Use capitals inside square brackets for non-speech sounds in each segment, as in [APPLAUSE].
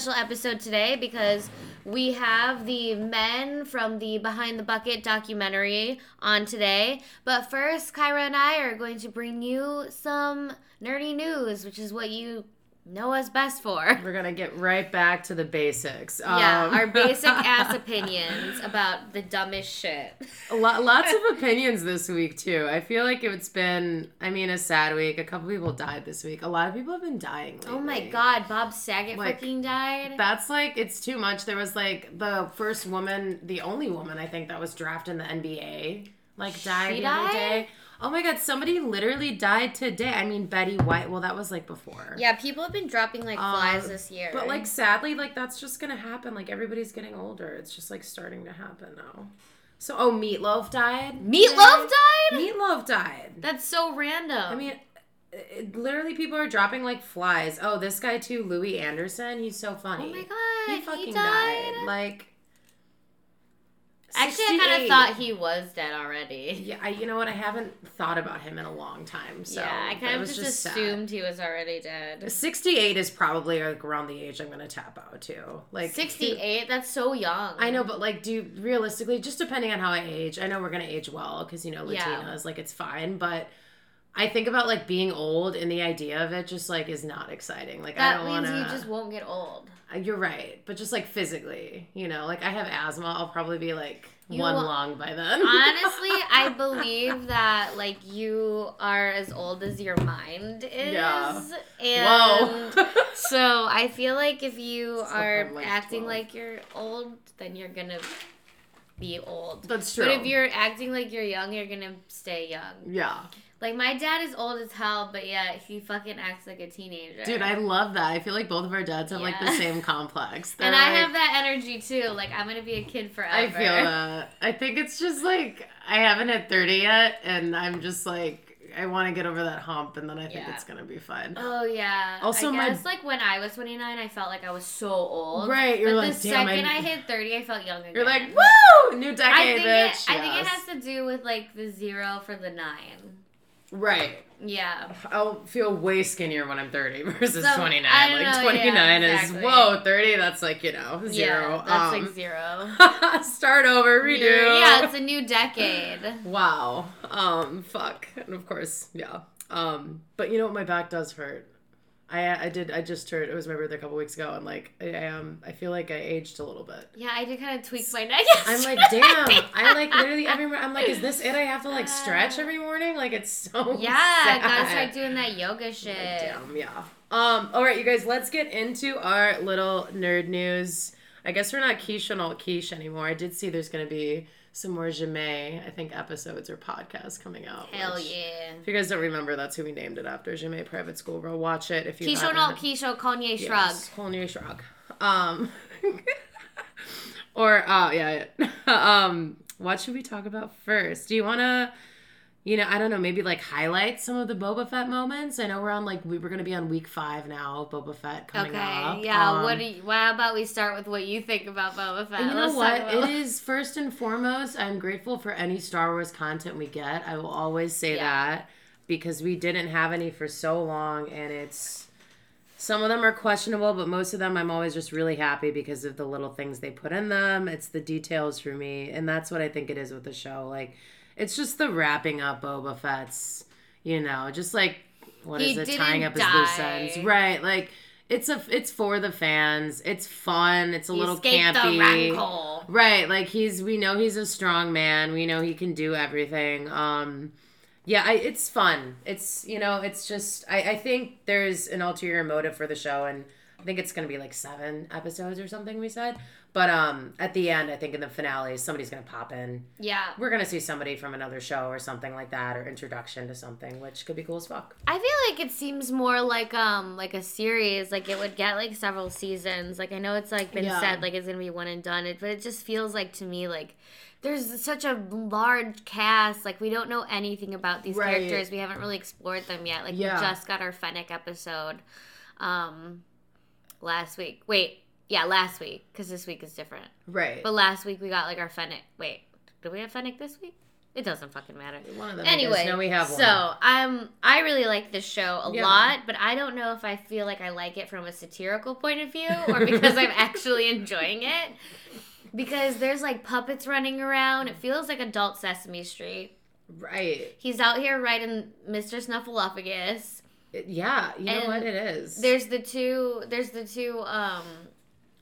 special episode today because we have the men from the Behind the Bucket documentary on today. But first, Kyra and I are going to bring you some nerdy news, which is what you know us best for. We're gonna get right back to the basics. Yeah, Um, our basic [LAUGHS] ass opinions about the dumbest shit. lo- lots of opinions this week too. I feel like it's been, I mean, a sad week. A couple people died this week. A lot of people have been dying. Lately. Oh my god, Bob Saget Like, freaking died. That's like it's too much. There was like the first woman, the only woman I think that was drafted in the NBA, like died She the other day. Oh my god, somebody literally died today. I mean Betty White. Well, that was like before. yeah, people have been dropping like flies Um, this year. But like sadly, like that's just gonna happen. Like everybody's getting older. It's just like starting to happen now. So oh, Meatloaf died. Meatloaf died? Meatloaf died. That's so random. I mean, it, literally, people are dropping like flies. Oh, this guy too, Louie Anderson. He's so funny. oh my god, he fucking he died. died. Like, Actually, I kind of thought he was dead already. Yeah, I, you know what? I haven't thought about him in a long time. So yeah, I kind of was just, sad. assumed he was already dead. 68 is probably like around the age I'm gonna tap out to. Like 68? That's so young. I know, but like, do realistically, just depending on how I age, I know we're gonna age well because you know Yeah. Latinas, like it's fine. But I think about like being old, and the idea of it just like is not exciting. Like I That don't means want you just won't get old. Uh, you're right, but just like physically, you know, like I have asthma. I'll probably be like You- one long by then. Honestly, [LAUGHS] I believe that like you are as old as your mind is. Yeah. And Whoa. [LAUGHS] so I feel like if you So are like, acting 12. like you're old, then you're gonna be old. That's true. But if you're acting like you're young, you're gonna stay young. yeah, Like my dad is old as hell, but yet he fucking acts like a teenager. dude, I love that. I feel like both of our dads have like the same complex. They're [LAUGHS] and I like- have that energy too. Like I'm gonna be a kid forever. I feel [LAUGHS] that. I think it's just like I haven't hit 30 yet, and I'm just like, I want to get over that hump, and then I think Yeah. it's going to be fun. Oh yeah. Also, I my- guess like when I was 29, I felt like I was so old. Right, you're but like, the damn, second I- I, hit 30, I felt young again. You're like, woo! New I decade, think bitch. it. I think it has to do with like the zero for the nine. Right. Yeah. I'll feel way skinnier when I'm 30 versus So, 29. Like, know, 29 yeah, is, exactly. whoa, 30, that's like, you know, zero. Yeah, that's Um, like zero. [LAUGHS] start over, redo. You're- yeah, it's a new decade. [LAUGHS] Wow. Um, fuck. And of course, yeah. Um, but you know what? My back does hurt. I I did. I just heard it was my birthday a couple weeks ago, and like I um I feel like I aged a little bit. Yeah, I did kind of tweak my neck. I'm like, damn. [LAUGHS] I like literally every. mor- I'm like, is this it? I have to like stretch every morning. Like it's so. [LAUGHS] Yeah, sad. gotta start doing that yoga shit. Like, damn. Yeah. Um. All right, you guys. Let's get into our little nerd news. I guess we're not quiche on alt quiche anymore. I did see there's gonna be some more Ja'mie, I think, episodes or podcasts coming out. Hell which- yeah. if you guys don't remember, that's who we named it after. Ja'mie Private School. Go watch it if you Keisho haven't. no Keisho Kanye Shrug. Yes, Kanye Shrug. Um, [LAUGHS] or uh, yeah, yeah. [LAUGHS] um, what should we talk about first? Do you want to, you know, I don't know, maybe like highlight some of the Boba Fett moments? I know we're on like we we're gonna be on week five now. of Boba Fett coming Okay, up. yeah. Um, what do you, How about we start with what you think about Boba Fett? you know Let's what? It is first and foremost. I'm grateful for any Star Wars content we get. I will always say Yeah. that because we didn't have any for so long, and it's some of them are questionable, but most of them I'm always just really happy because of the little things they put in them. It's the details for me, and that's what I think it is with the show. Like, it's just the wrapping up Boba Fett's, you know, just like what He is it, tying up his loose die. ends, right? Like. It's a it's for the fans. It's fun. It's a He little campy. Right, like he's we know he's a strong man. We know he can do everything. Um yeah, I, it's fun. It's you know, it's just I, I think there's an ulterior motive for the show and I think it's gonna be like seven episodes or something we said. But um at the end I think in the finale somebody's gonna pop in. Yeah. We're gonna see somebody from another show or something like that or introduction to something, which could be cool as fuck. I feel like it seems more like um like a series. Like it would get like several seasons. Like I know it's like been Yeah. said like it's gonna be one and done. It, but it just feels like to me like there's such a large cast. Like we don't know anything about these Right. characters. We haven't really explored them yet. Like Yeah. we just got our Fennec episode, um, last week. Wait, yeah, last week because this week is different. Right. But last week we got like our Fennec. Wait, do we have Fennec this week? It doesn't fucking matter. One of them. Anyway, no, we have one. so I'm I really like this show a Yeah. lot, but I don't know if I feel like I like it from a satirical point of view or because I'm actually [LAUGHS] enjoying it. Because there's like puppets running around. It feels like adult Sesame Street. right. He's out here writing Mr. Snuffleupagus. It- yeah, you know what it is. There's the two there's the two um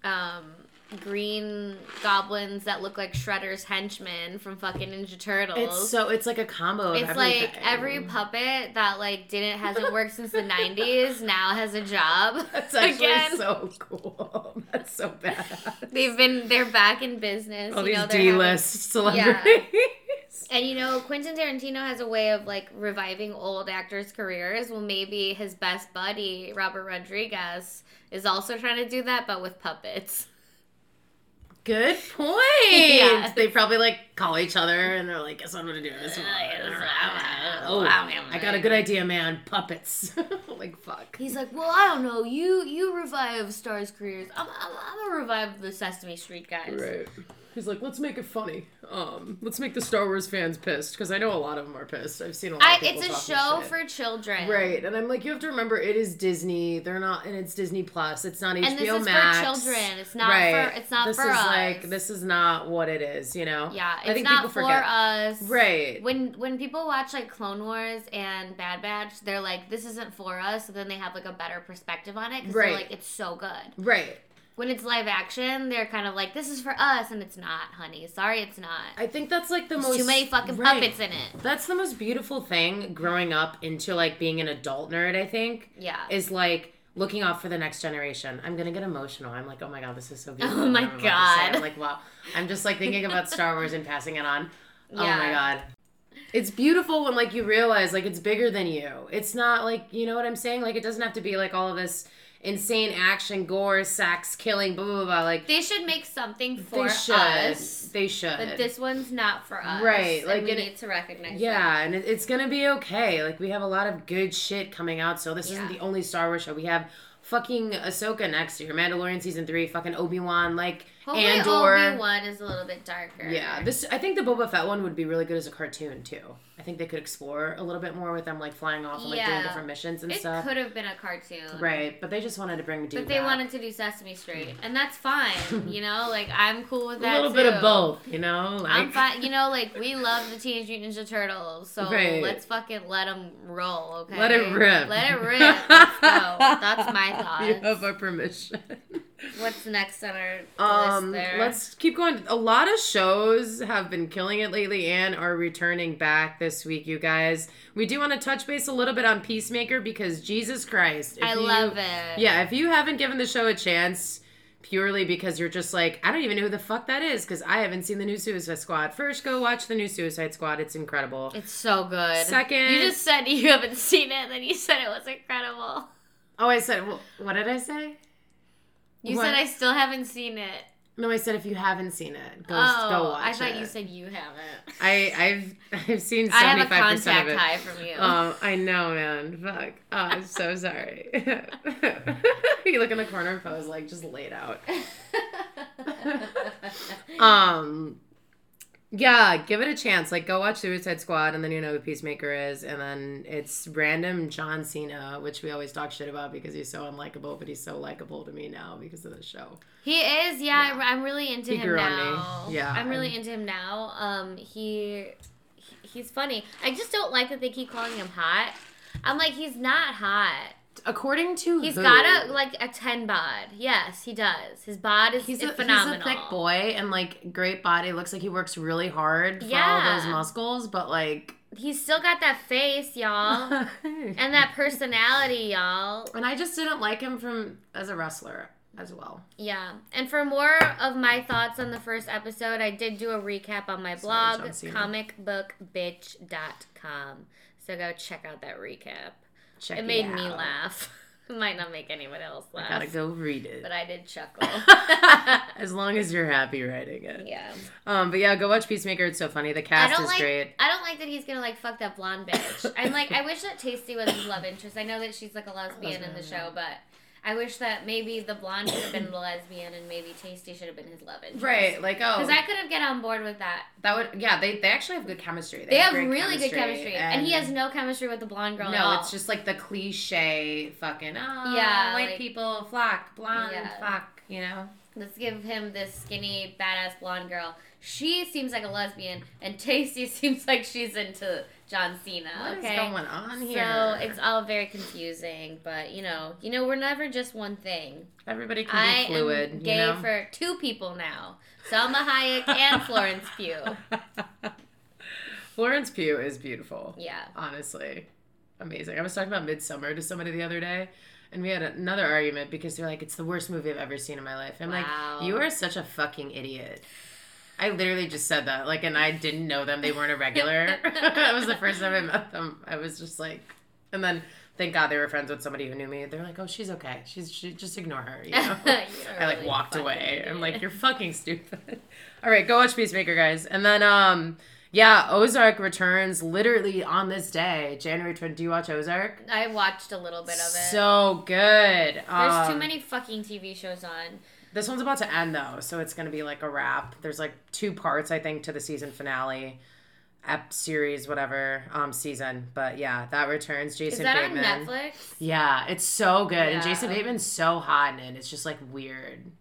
um green goblins that look like Shredder's henchmen from fucking Ninja Turtles. It's so it's like a combo. Of It's like every puppet that like didn't hasn't worked since the '90s [LAUGHS] now has a job That's actually again. so cool. [LAUGHS] That's so bad. They've been they're back in business. All you these know, they're D-list celebrities. [LAUGHS] and you know, Quentin Tarantino has a way of like reviving old actors' careers. Well, maybe his best buddy Robert Rodriguez is also trying to do that, but with puppets. Good [LAUGHS] point. Yeah. They probably like call each other and they're like, "Guess what I'm gonna do this one." Oh, I got a good idea, man. Puppets. [LAUGHS] like fuck. He's like, well, I don't know. You you revive stars' careers. I'm I'm, I'm gonna revive the Sesame Street guys. Right. He's like, let's make it funny. Um, let's make the Star Wars fans pissed because I know a lot of them are pissed. I've seen a lot. I, of people it's a show for children. Right, and I'm like, you have to remember, it is Disney. They're not, and it's Disney Plus. It's not HBO And this is Max. for children. It's not right. for it's not this for is us. like this is not what it is. You know. Yeah, I it's think not people for forget. us. Right. When when people watch like Clone Wars and Bad Batch, they're like, "This isn't for us." So then they have like a better perspective on it because Right. they're like, "It's so good." Right. When it's live action, they're kind of like, "This is for us," and it's not, honey. Sorry, it's not. I think that's like the There's most too many fucking right. puppets in it. That's the most beautiful thing growing up into like being an adult nerd. I think Yeah. is like looking out for the next generation. I'm gonna get emotional. I'm like, oh my god, this is so [LAUGHS] oh beautiful. Oh my I'm about to say. God. I'm like, wow. I'm just like thinking about Star [LAUGHS] Wars and passing it on. Oh my god. It's beautiful when like you realize like it's bigger than you. It's not like you know what I'm saying? Like it doesn't have to be like all of this insane action, gore, sex, killing, blah blah blah. Like They should make something for they should. us. They should. But this one's not for us. Right, like we it- need to recognize that. Yeah, and it, it's gonna be okay. Like we have a lot of good shit coming out. So this isn't the only Star Wars show. We have fucking Ahsoka next year, Mandalorian season three, fucking Obi Wan, like Hopefully Andor. Obi Wan is a little bit darker. Yeah, this I think the Boba Fett one would be really good as a cartoon too. I think they could explore a little bit more with them like flying off and like doing Yeah. different missions and stuff. It stuff. could have been a cartoon. Right, but they just wanted to bring Dude But they back. wanted to do Sesame Street, and that's fine. [LAUGHS] You know, like I'm cool with that. a little bit too. of both, you know. Like, I'm fine. You know, like we love the Teenage Mutant Ninja Turtles, so Right. let's fucking let them roll. Okay, Let it rip. Let it rip. [LAUGHS] Let's go. That's my thought. You have our permission. What's next on our Um, list there? let's keep going. A lot of shows have been killing it lately and are returning back this week, you guys. We do want to touch base a little bit on Peacemaker because Jesus Christ. I you- love it. Yeah, if you haven't given the show a chance purely because you're just like, I don't even know who the fuck that is because I haven't seen the new Suicide Squad. First, go watch the new Suicide Squad. It's incredible. It's so good. Second- you just said you haven't seen it, and then you said it was incredible. Oh, I said, wh- what did I say? You What? said I still haven't seen it. No, I said if you haven't seen it, go, oh, go watch it. I thought it. you said you haven't. I, I've I've seen seventy five percent of it. I have a contact high from you. Oh, I know, man. Fuck. Oh, I'm so sorry. [LAUGHS] you look in the corner and pose, like just laid out. [LAUGHS] Um, yeah, give it a chance. Like, go watch Suicide Squad, and then you know who Peacemaker is, and then it's random John Cena, which we always talk shit about because he's so unlikable, but he's so likable to me now because of the show. He is, yeah. I- I'm really into He him grew on now. me. Yeah, I'm really into him now. Um, he, he- he's funny. I just don't like that they keep calling him hot. I'm like, he's not hot. According to He's who? got a like a ten bod. Yes, he does. His bod is, He's a, phenomenal. he's a thick boy and like great body. Looks like he works really hard for all Yeah. those muscles, but like He's still got that face, y'all, [LAUGHS] and that personality, y'all. And I just didn't like him from as a wrestler as well. Yeah. And for more of my thoughts on the first episode, I did do a recap on my blog, comicbookbitch.com. So go check out that recap. Check it made out. me laugh. [LAUGHS] It might not make anyone else I laugh. gotta go read it. But I did chuckle. [LAUGHS] [LAUGHS] as long as you're happy writing it. yeah. Um, but yeah, go watch Peacemaker. It's so funny. The I cast is like great. I don't like that he's gonna like fuck that blonde bitch. I'm like I wish that Tasty was his love interest. I know that she's like a lesbian in the show, but I wish that maybe the blonde should have been the lesbian and maybe Tasty should have been his love interest. Right, like oh, Because I could have get on board with that. that would yeah. They they actually have good chemistry. They have great really good chemistry, and, he has no chemistry with the blonde girl. at No, it's just like the cliche fucking oh Yeah, white like- people flock blonde Yeah. fuck you know Let's give him this skinny, badass blonde girl. She seems like a lesbian, and Tasty [LAUGHS] seems like she's into John Cena. What is okay, going on here? so it's all very confusing. But you know, you know, we're never just one thing. everybody can I be fluid. am you gay know? for two people now: Salma Hayek and [LAUGHS] Florence Pugh. Florence Pugh is beautiful. Yeah. honestly amazing. I was talking about Midsommar to somebody the other day, and we had another argument because they're like, "It's the worst movie I've ever seen in my life." I'm Wow. like, "You are such a fucking idiot." I literally just said that, like, and I didn't know them. They weren't a regular. [LAUGHS] [LAUGHS] that was the first time I met them. I was just like, and then thank God they were friends with somebody who knew me. They're like, "Oh, she's okay. She's she, just ignore her." You know. [LAUGHS] I like really walked away. I'm like, you're fucking stupid. All right, go watch Peacemaker, guys. And then, um, yeah, Ozark returns literally on this day, January 20. Do you watch Ozark? I watched a little bit of it. So good. There's Um, too many fucking TV shows on. This one's about to end though, so it's gonna be like a wrap. There's like two parts, I think, to the season finale, ep series, whatever, um, season. But yeah, that returns. Jason Is that Bateman. on Netflix? Yeah, it's so good, and Yeah. Jason Bateman's so hot in it. It's just like weird.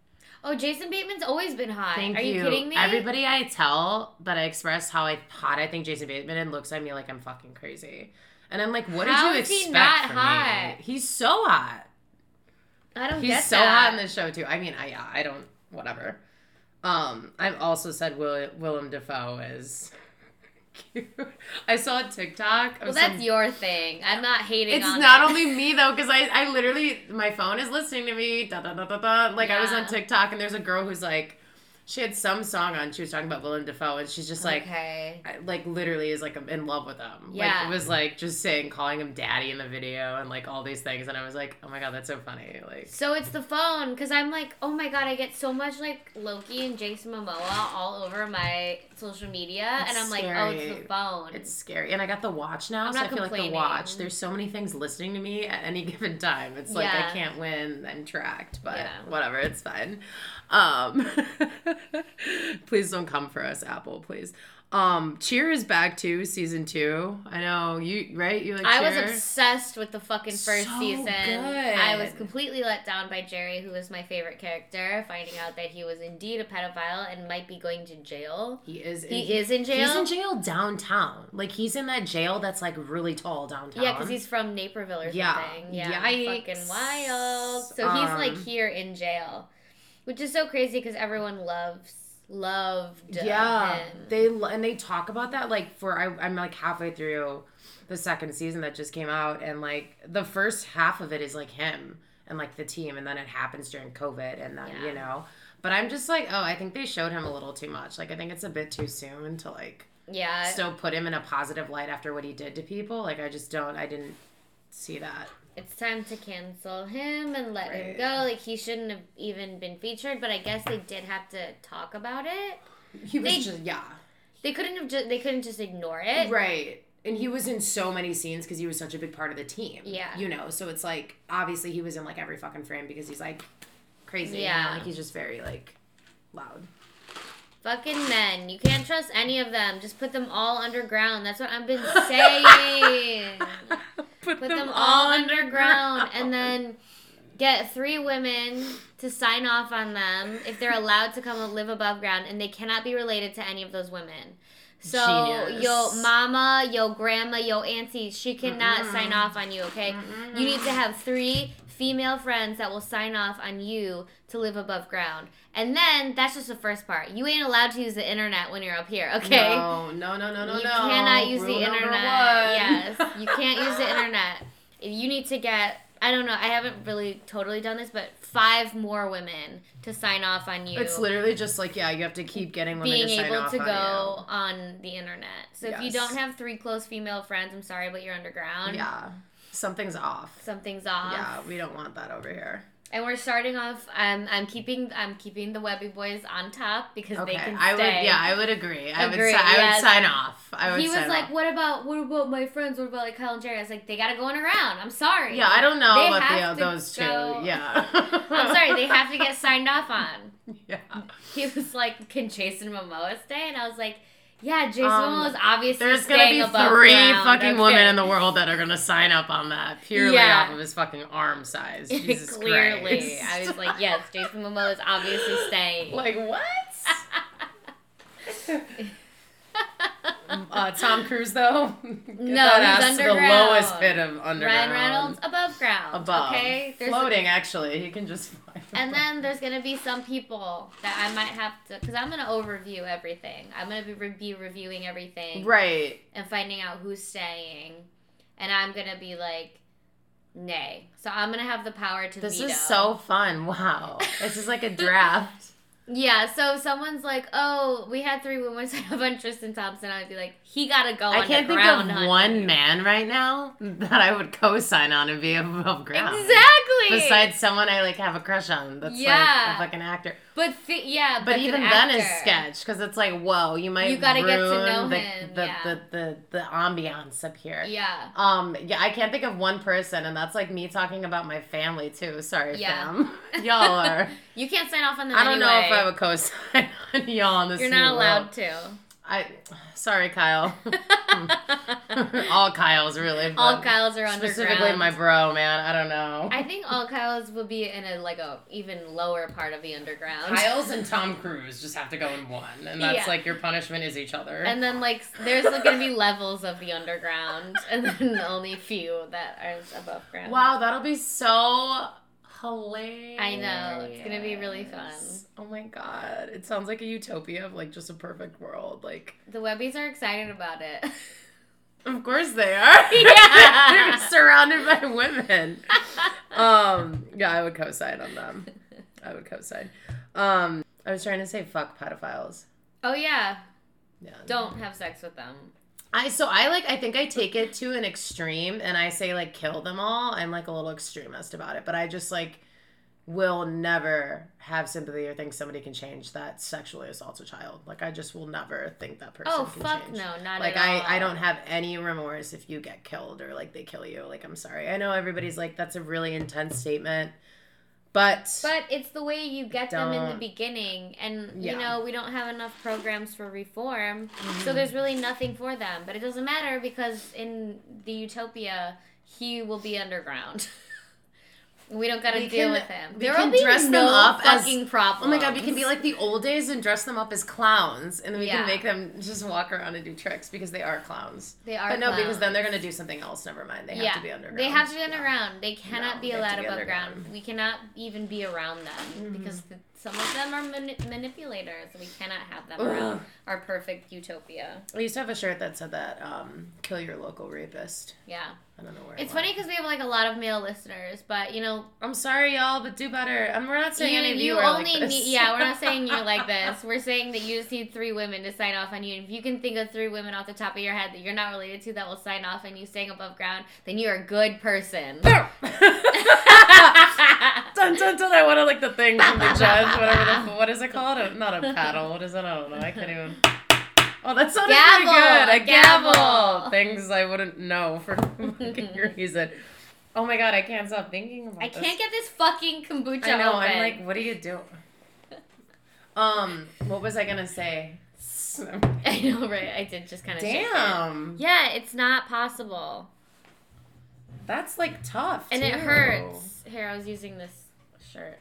Oh, Jason Bateman's always been hot. Thank Are you, kidding me? Everybody I tell that I express how I hot I think Jason Bateman and looks at me like I'm fucking crazy. And I'm like, what How did you is he not from hot? me? He's so hot. I don't He's so that. hot in this show too. I mean, I yeah, I don't whatever. Um, I've also said Will, Willem Dafoe is cute. I saw a TikTok. Well, that's some- your thing. I'm not hating It's on not it. only me though, because I, I literally my phone is listening to me. Da, da, da, da, da. Like I was on TikTok and there's a girl who's like, she had some song on. She was talking about Willem Dafoe and she's just like, okay. I- like literally is like in love with him. Yeah. Like it was like just saying calling him daddy in the video and like all these things and I was like, oh my god, that's so funny. Like So it's the phone because I'm like, oh my god, I get so much like Loki and Jason Momoa all over my social media, and I'm like, oh, it's the phone. It's scary. And I got the watch now, I'm so I feel like the watch. There's so many things listening to me at any [LAUGHS] given time. It's like Yeah. I can't win and tracked, but Yeah. whatever, it's fine. Um [LAUGHS] please don't come for us, Apple, please. Um Cheer is back too, season two. I know you right? You like I was obsessed with the fucking first So season. I was completely let down by Jerry, who was my favorite character, finding out that he was indeed a pedophile and might be going to jail. He is He is in jail? He's in jail downtown. Like he's in that jail that's like really tall downtown. Yeah, because he's from Naperville or Yeah. something. Yeah, Yikes. fucking wild. So he's like Um, here in jail, which is so crazy because everyone loves loved yeah him. they and they talk about that like for I, i'm like halfway through the second season that just came out and like the first half of it is like him and like the team and then it happens during covid and then Yeah. you know. But i'm just like oh i think they showed him a little too much. Like i think it's a bit too soon to like yeah, still put him in a positive light after what he did to people. Like i just don't i didn't see that it's time to cancel him and let him go. Like he shouldn't have even been featured, but I guess they did have to talk about it. he was They- just yeah They couldn't have just they couldn't just ignore it. Right. And he was in so many scenes because he was such a big part of the team. Yeah. You know, so it's like obviously he was in like every fucking frame because he's like crazy. you know, Yeah. Like he's just very like loud. Fucking men. You can't trust any of them. Just put them all underground. That's what I've been saying. [LAUGHS] Put, put them all underground and then get three women to sign off on them if they're allowed to come and live above ground and they cannot be related to any of those women. So Genius. yo mama yo grandma yo auntie she cannot Mm-mm. sign off on you okay? You need to have three female friends that will sign off on you to live above ground and then that's just the first part you ain't allowed to use the internet when you're up here okay No, no, no, no, no, you no. cannot use Rule the internet. Yes, you [LAUGHS] can't use the internet. You need to get. I don't know. I haven't really totally done this, but five more women to sign off on you. It's literally just like yeah, you have to keep getting women being to sign able to on go on the internet. So if you don't have three close female friends, I'm sorry, but you're underground. Yeah, something's off. Something's off. Yeah, we don't want that over here. And we're starting off. Um, I'm keeping. I'm keeping the Webby Boys on top because Okay, they can I stay. would. Yeah, I would agree. I Agree, would. Si- I would sign off. I would. he was like, off. "What about what about my friends? What about like Kyle and Jerry?" I was like, "They gotta go on around. I'm sorry. Yeah, I don't know They about the, to those two. go- Yeah. [LAUGHS] I'm sorry. They have to get signed off on." [LAUGHS] Yeah. He was like, "Can Jason Momoa stay?" And I was like, "Yeah, Jason Um, Momoa is obviously There's gonna be three ground, fucking okay? women in the world that are gonna sign up on that purely Yeah. off of his fucking arm size. [LAUGHS] Jesus Clearly, Christ. I was like, [LAUGHS] "Yes, Jason Momoa is obviously staying." like what? [LAUGHS] uh, Tom Cruise though. [LAUGHS] No, he's to the underground. lowest pit of underground. Ryan Reynolds above ground. above. Okay, There's- Floating actually, he can just. fly And then there's gonna be some people that I might have to, because I'm gonna overview everything. I'm gonna be, re- be reviewing everything Right. and finding out who's staying, and I'm gonna be like, nay. So I'm gonna have the power to This veto. is so fun. Wow. This is like a draft. [LAUGHS] Yeah. So someone's like, oh, we had three women sign up on Tristan Thompson, I'd be like, he gotta go. I can't think of one man right now that I would co-sign on and be above ground. Exactly. Besides someone I like have a crush on, that's Yeah. like a fucking actor. But fi- yeah, But like even then is actor. sketch because it's like, whoa, you might You gotta get to know the, him, The, yeah. the, the the the ambiance up here. Yeah. Um. Yeah, I can't think of one person, and that's like me talking about my family too. Sorry, Yeah. fam. [LAUGHS] [LAUGHS] Y'all are. You can't sign off on them. I don't know if anyway. I would co-sign [LAUGHS] on y'all on this. You're not allowed world. to. I. Sorry, Kyle. [LAUGHS] all Kyles really. all Kyles are underground. Specifically, my bro, man. I don't know. I think all Kyles will be in a like a even lower part of the underground. Kyle's and Tom Cruise just have to go in one, and that's Yeah. like your punishment is each other. And then like there's like, gonna be levels of the underground, and then only few that are above ground. wow, that'll be so hilarious. I know, it's gonna be really fun. Oh my god, it sounds like a utopia of like just a perfect world. Like, The Webbies are excited about it. [LAUGHS] of course they are. [LAUGHS] [LAUGHS] Yeah. They're surrounded by women. um, yeah, I would co-sign on them. I would co-sign. Um, I was trying to say fuck pedophiles. oh yeah, Yeah. don't have sex with them. I so I like I think I take it to an extreme and I say like kill them all. I'm like a little extremist about it, but I just like will never have sympathy or think somebody can change that sexually assaults a child. Like I just will never think that person Oh fuck change. no, not Like at I all. I don't have any remorse if you get killed or like they kill you. Like I'm sorry. I know everybody's like that's a really intense statement. But, But it's the way you get them in the beginning, and Yeah. you know we don't have enough programs for reform, Mm-hmm. so there's really nothing for them. But it doesn't matter because in the utopia, he will be underground. [LAUGHS] we don't got to We deal can- with him. we There can will be dress them no up as- fucking problem. Oh my god, we can be like the old days and dress them up as clowns, and then we Yeah. can make them just walk around and do tricks because they are clowns. they are. But no, because then they're gonna do something else. Never mind. They have yeah, to be underground. They have to be Yeah. underground. They cannot No, be they have to allowed above ground. We cannot even be around them Mhm. because th- some of them are mani- manipulators. We cannot have them around our perfect utopia. I used to have a shirt that said that um, "Kill your local rapist." Yeah. I don't know where. It's it went. funny because we have like a lot of male listeners, but you know, I'm sorry, y'all, but do better. And we're not saying you, any of you, you are only like this. need. Yeah, we're not saying you're like [LAUGHS] this. We're saying that you just need three women to sign off on you. And if you can think of three women off the top of your head that you're not related to that will sign off on you staying above ground, then you're a good person. [LAUGHS] [LAUGHS] dun dun dun! I want to like the thing from the [LAUGHS] judge. Whatever the what is it called? A, not a paddle. What is it? I don't know. I can't even. Oh, that sounded Gavel, pretty good. A gavel. gavel. Things I wouldn't know for [LAUGHS] fucking [LAUGHS] reason. Oh my god, I can't stop thinking about I this. can't get this fucking kombucha I know. open. I'm like, what are you doing? Um, what was I gonna say? I know, right? I did just kind of. Damn, Yeah, it's not possible, that's like tough. and it hurts. Here, I was using this shirt.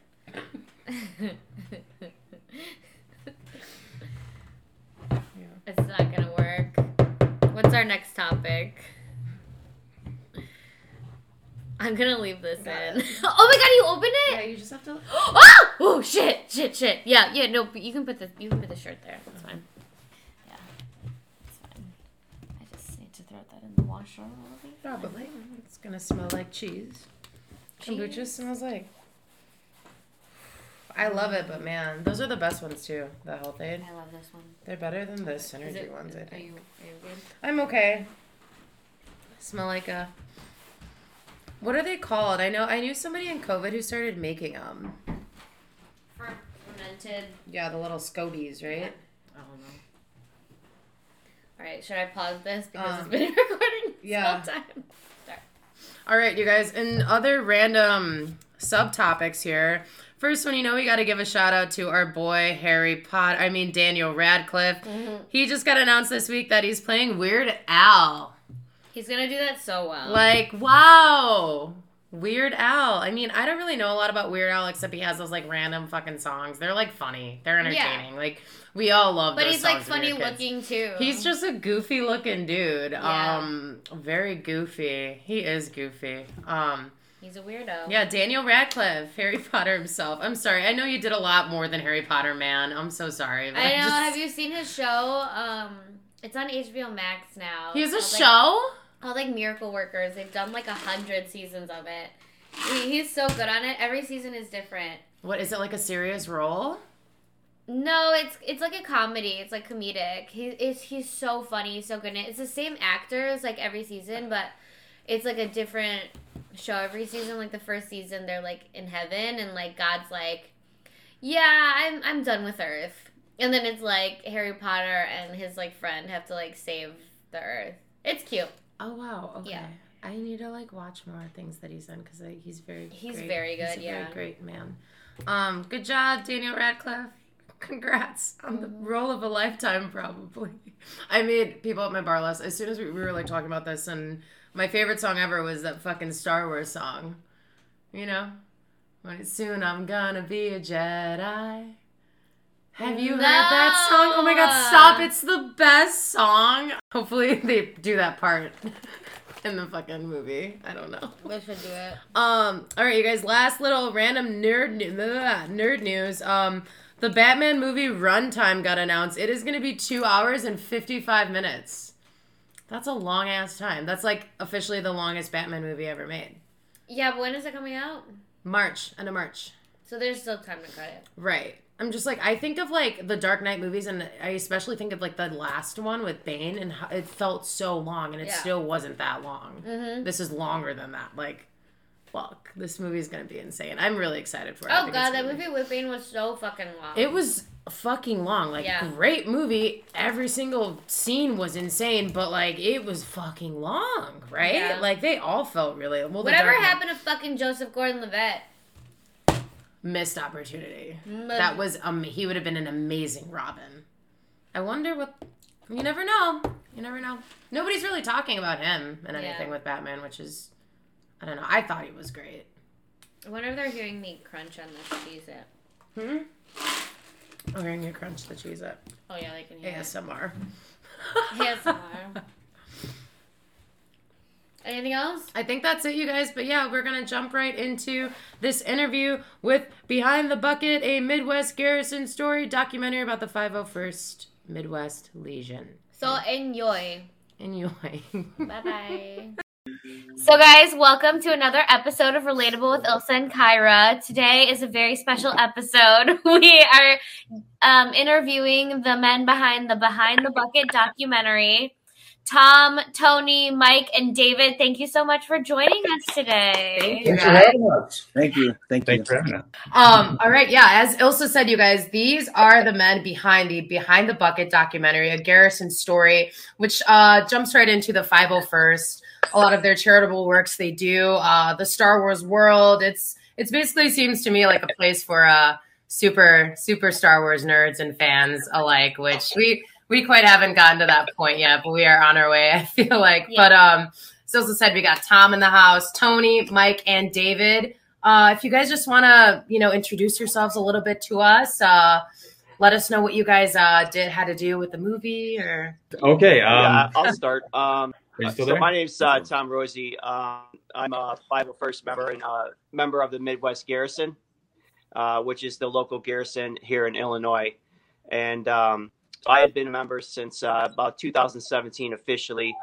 It's not gonna work. What's our next topic? I'm gonna leave this Got in. it. [LAUGHS] oh my god, you opened it. Yeah, you just have to. oh! [GASPS] oh shit, shit, shit. Yeah, yeah, no, but you can put the you can put the shirt there. That's fine. Yeah. It's fine. I just need to throw that in the washer. Probably. It's gonna smell like cheese. Kombucha Cheese. smells like. I love it, but man, those are the best ones too. The Health-Ade. I love this one. They're better than the Synergy it, ones. I think. are think. you are you good? I'm okay. I Smell like a What are they called? I know I knew somebody in COVID who started making them. Fermented. Yeah, the little scobies, right? I don't know. All right, should I pause this because Um, it's been [LAUGHS] recording this yeah. whole time? Sorry. All right, you guys. And other random subtopics here. First one, you know, we got to give a shout out to our boy Harry Potter. I mean Daniel Radcliffe. He just got announced this week that he's playing Weird Al. He's gonna do that so well. Like, wow. Weird Al. I mean, I don't really know a lot about Weird Al except he has those like random fucking songs. They're like funny. They're entertaining. Like we all love but he's like funny looking too. He's just a goofy looking dude. Yeah. Um very goofy. He is goofy. Um he's a weirdo. yeah, Daniel Radcliffe, Harry Potter himself. I'm sorry. I know you did a lot more than Harry Potter, man. I'm so sorry. I know. just- Have you seen his show? Um, it's on HBO Max now. He has a show? Like, called like Miracle Workers. They've done like a hundred seasons of it. He, he's so good on it. Every season is different. What is it like a serious role? No, it's it's like a comedy. It's like comedic. He is he's so funny. He's so good. It's the same actors like every season, but it's like a different show every season. Like the first season, they're like in heaven, and like God's like, yeah, I'm I'm done with Earth, and then it's like Harry Potter and his like friend have to like save the Earth. It's cute. Oh wow. Okay. Yeah. I need to like watch more things that he's in because he's very He's great. very He's good, a yeah. very great man. Um, good job, Daniel Radcliffe. [LAUGHS] Congrats on the Mm-hmm. role of a lifetime, probably. I made people at my bar last. As soon as we, we were like talking about this, and my favorite song ever was that fucking Star Wars song. You know, when it's soon I'm gonna be a Jedi. Have you heard that song? Oh my god, stop! It's the best song. Hopefully [LAUGHS] they do that part [LAUGHS] in the fucking movie. I don't know. We should do it. Um, all right, you guys. Last little random nerd nerd news. Um, the Batman movie runtime got announced. It is going to be two hours and fifty five minutes. That's a long ass time. That's like officially the longest Batman movie ever made. Yeah, but when is it coming out? March, end of March. So there's still time to cut it. Right. I'm just like I think of like the Dark Knight movies, and I especially think of like the last one with Bane, and it felt so long, and it Yeah. still wasn't that long. Mhm. This is longer than that. Like, fuck, this movie is gonna be insane. I'm really excited for it. Oh god, that movie with Bane was so fucking long. It was fucking long. Like, Yeah. great movie. Every single scene was insane, but like it was fucking long, right? Yeah. Like they all felt really well. Whatever happened to fucking Joseph Gordon-Levitt? missed opportunity. Mm. That was um he would have been an amazing Robin. I wonder what you never know. You never know. Nobody's really talking about him and anything Yeah. with Batman, which is I don't know. I thought he was great. I wonder if they're hearing me crunch on this Cheez-It. Hmm? Oh, you're gonna crunch the cheese up. Oh yeah, they can hear it. ASMR. ASMR. [LAUGHS] Anything else? I think that's it, you guys. But yeah, we're gonna jump right into this interview with Behind the Bucket, a Midwest Garrison story documentary about the 501st Midwest Legion. So enjoy. Enjoy. [LAUGHS] Bye bye. So, guys, welcome to another episode of Relatable with Ilsa and Kyra. Today is a very special episode. [LAUGHS] We are um, interviewing the men behind the Behind the Bucket documentary. Tom, Tony, Mike, and David, thank you so much for joining us today. Thank you, Thanks for having us. Thank you. Thank you. Thanks for having us. Um, all right, yeah, as Ilsa said, you guys, these are the men behind the Behind the Bucket documentary, a Garrison story, which uh, jumps right into the 501st, a lot of their charitable works they do, uh, the Star Wars world. It's it's basically seems to me like a place for uh, super super Star Wars nerds and fans alike, which we we quite haven't gotten to that point yet, but we are on our way. [LAUGHS] I feel like, Yeah. but um, as Ilsa said, we got Tom in the house, Tony, Mike, and David. Uh, if you guys just want to, you know, introduce yourselves a little bit to us, uh, let us know what you guys uh, did, had to do with the movie, or Okay. Um, yeah, I'll start. Um, are you still so there? my name's uh, Tom Rosie. Um, I'm a 501st member and uh, member of the Midwest Garrison, uh, which is the local garrison here in Illinois. And um, I had been a member since uh, about 2017 officially.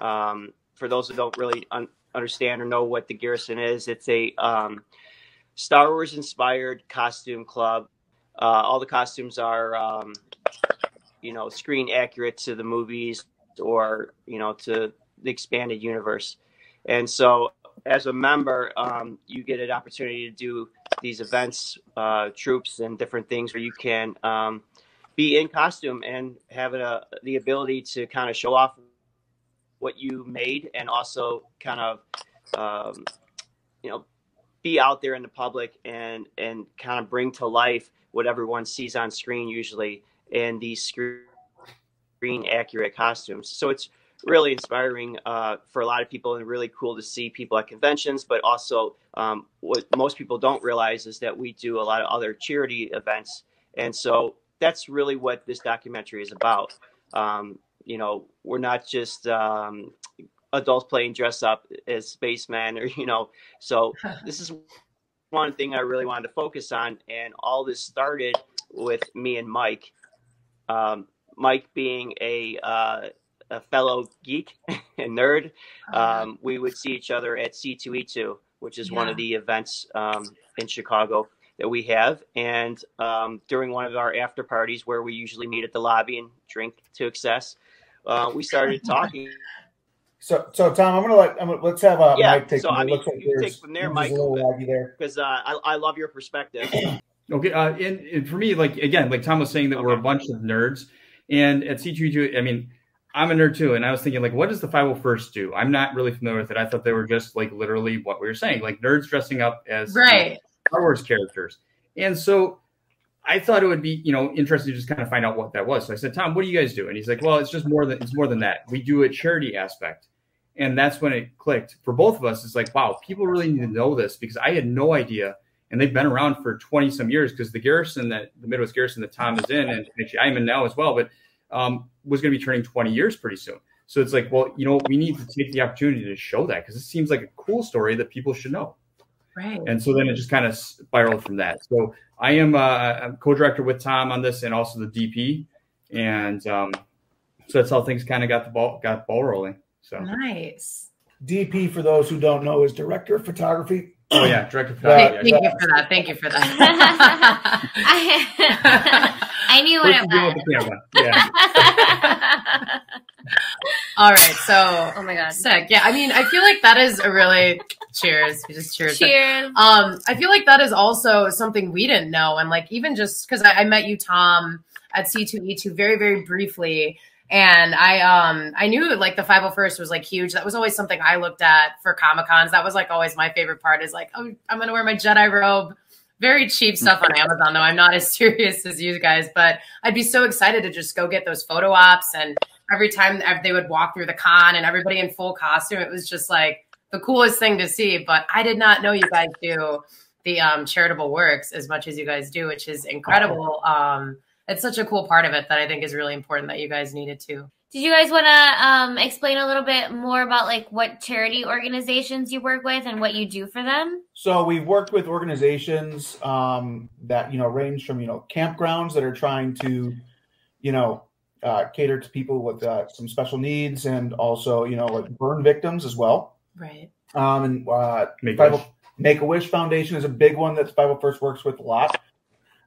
Um, for those who don't really un- understand or know what the garrison is, it's a um, Star Wars inspired costume club. Uh, all the costumes are, um, you know, screen accurate to the movies or you know to the expanded universe. And so as a member, um, you get an opportunity to do these events, uh, troops, and different things where you can um, be in costume and have a, the ability to kind of show off what you made and also kind of um, you know be out there in the public and and kind of bring to life what everyone sees on screen usually in these accurate costumes. So it's really inspiring uh, for a lot of people and really cool to see people at conventions. But also um, what most people don't realize is that we do a lot of other charity events. And so that's really what this documentary is about. Um, you know we're not just um, adults playing dress up as spacemen or you know. So [LAUGHS] this is one thing i really wanted to focus on. And all this started with me and mike. Um, mike being a, uh, a fellow geek [LAUGHS] and nerd uh-huh. um, we would see each other at c2e2 which is yeah. one of the events um, in chicago that we have and um, during one of our after parties where we usually meet at the lobby and drink to excess uh, we started [LAUGHS] talking so, so Tom, I'm gonna let I'm gonna, let's have uh, yeah, Mike take. So I mean, like you take from there, Mike, because uh, I, I love your perspective. [CLEARS THROAT] okay, uh, and, and, for me, like again, like Tom was saying that okay. we're a bunch of nerds, and at C2E2, I mean, I'm a nerd too, and I was thinking like, what does the 501st do? I'm not really familiar with it. I thought they were just like literally what we were saying, like nerds dressing up as right you know, Star Wars characters, and so. I thought it would be, you know, interesting to just kind of find out what that was. So I said, Tom, what do you guys do? And he's like, well, it's just more than it's more than that. We do a charity aspect. And that's when it clicked for both of us. It's like, wow, people really need to know this because I had no idea. And they've been around for 20 some years because the garrison that the Midwest garrison that Tom is in, and actually I'm in now as well, but um, was going to be turning 20 years pretty soon. So it's like, well, you know, we need to take the opportunity to show that because it seems like a cool story that people should know. Right. And so then it just kind of spiraled from that. So I am uh, co-director with Tom on this and also the DP. And um, so that's how things kind of got the ball got the ball rolling. So nice. DP, for those who don't know, is director of photography. Oh yeah, director of photography. Thank, thank you for that. Thank you for that. I, [LAUGHS] I knew what it was. Yeah. [LAUGHS] All right. So, oh my god, sick. Yeah, I mean, I feel like that is a really cheers. We just cheers. Cheers. um, I feel like that is also something we didn't know, and like even just because I, I met you, Tom, at C two E two very very briefly and I um I knew like the 501st was like huge. That was always something I looked at for Comic Cons. That was like always my favorite part is like, oh, I'm gonna wear my Jedi robe. Very cheap stuff on Amazon though. I'm not as [LAUGHS] serious as you guys, but I'd be so excited to just go get those photo ops and every time they would walk through the con and everybody in full costume, it was just like the coolest thing to see. But I did not know you guys do the um, charitable works as much as you guys do, which is incredible. Um, it's such a cool part of it that I think is really important that you guys needed to. Did you guys want to um, explain a little bit more about like what charity organizations you work with and what you do for them? So we've worked with organizations um, that you know range from you know campgrounds that are trying to, you know, uh, cater to people with uh, some special needs and also you know like burn victims as well. Right. Um, and uh, Make Make a Wish Foundation is a big one that 501st works with a lot.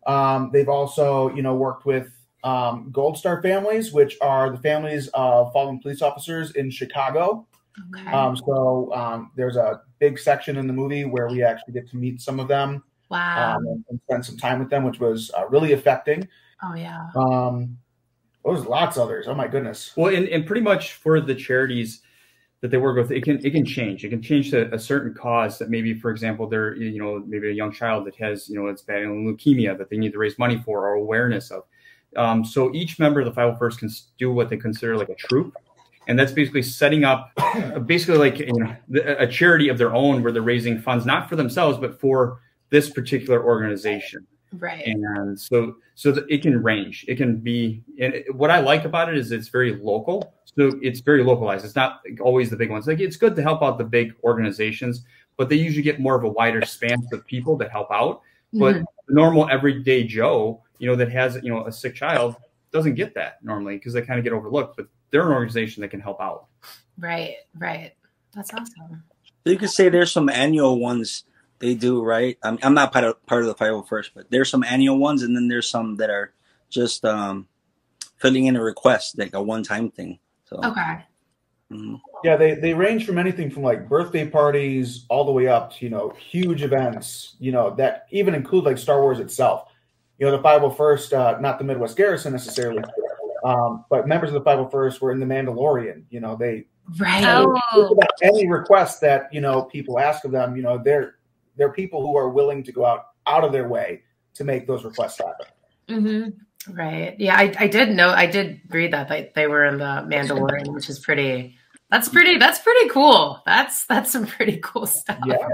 Um, they've also, you know, worked with um, Gold Star families, which are the families of fallen police officers in Chicago. Okay. Um, so um, there's a big section in the movie where we actually get to meet some of them. Wow. Um, and, and, spend some time with them, which was uh, really affecting. Oh yeah. Um, there's lots others. Oh my goodness. Well, and, and pretty much for the charities, that they work with, it can it can change. It can change to a certain cause that maybe, for example, they're you know maybe a young child that has you know it's battling leukemia that they need to raise money for or awareness of. Um, so each member of the 501st can do what they consider like a troop, and that's basically setting up [COUGHS] basically like you know a charity of their own where they're raising funds not for themselves but for this particular organization. Right. And so so it can range. It can be and what I like about it is it's very local. So it's very localized. It's not always the big ones. Like it's good to help out the big organizations, but they usually get more of a wider span of people that help out. But mm-hmm. the normal everyday Joe, you know, that has you know a sick child doesn't get that normally because they kind of get overlooked. But they're an organization that can help out. Right, right. That's awesome. You could say there's some annual ones they do, right? I'm, I'm not part of part of the 501st, but there's some annual ones, and then there's some that are just um, filling in a request, like a one time thing. So okay, Mhm. Yeah, they they range from anything from like birthday parties all the way up to you know huge events. You know that even include like Star Wars itself. You know the 501st, uh, not the Midwest Garrison necessarily, um, but members of the 501st were in the Mandalorian. You know they Right. Oh. just about any request that you know people ask of them. You know they're they're people who are willing to go out out of their way to make those requests happen. Mm-hmm. Right. Yeah, I, I did know I did read that they, they were in the Mandalorian, which is pretty that's pretty that's pretty cool. That's that's some pretty cool stuff. Yeah.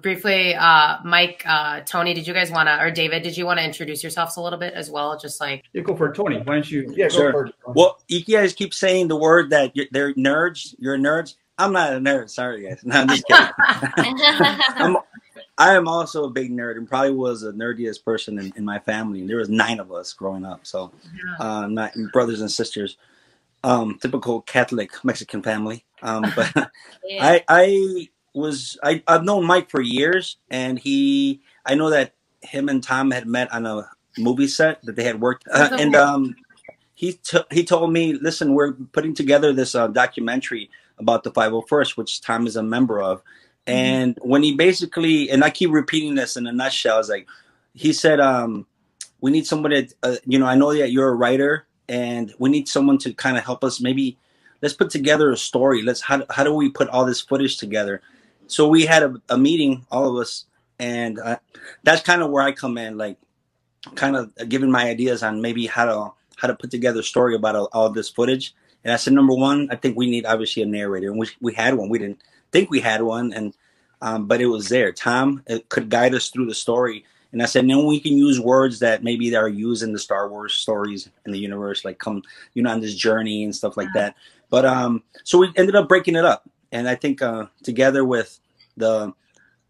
Briefly, uh Mike, uh Tony, did you guys wanna or David, did you want to introduce yourselves a little bit as well? Just like Yeah, go for it, Tony. Why don't you? Yeah, go Sure. for it. Well, you guys keep saying the word that you're, they're nerds. You're nerds. I'm not a nerd. Sorry, guys. No, I'm just kidding. [LAUGHS] [LAUGHS] I'm, I am also a big nerd and probably was the nerdiest person in, in my family. There was nine of us growing up, so uh, my brothers and sisters. Um, typical Catholic Mexican family. Um, but [LAUGHS] Yeah. I I was I I've known Mike for years, and he I know that him and Tom had met on a movie set that they had worked, uh, and um, he t- he told me, listen, we're putting together this uh, documentary about the 501st, which Tom is a member of, and when he basically and I keep repeating this in a nutshell, I was like, he said, um, we need somebody, uh, you know, I know that you're a writer, and we need someone to kind of help us maybe let's put together a story. Let's how how do we put all this footage together? So we had a, a meeting, all of us, and uh, that's kind of where I come in, like kind of giving my ideas on maybe how to how to put together a story about all, all this footage. And I said, number one, I think we need obviously a narrator, and we we had one. We didn't think we had one, and um, but it was there. Tom uh, could guide us through the story. And I said, then we can use words that maybe that are used in the Star Wars stories in the universe, like come, you know, on this journey and stuff like that. But um, so we ended up breaking it up, and I think uh, together with the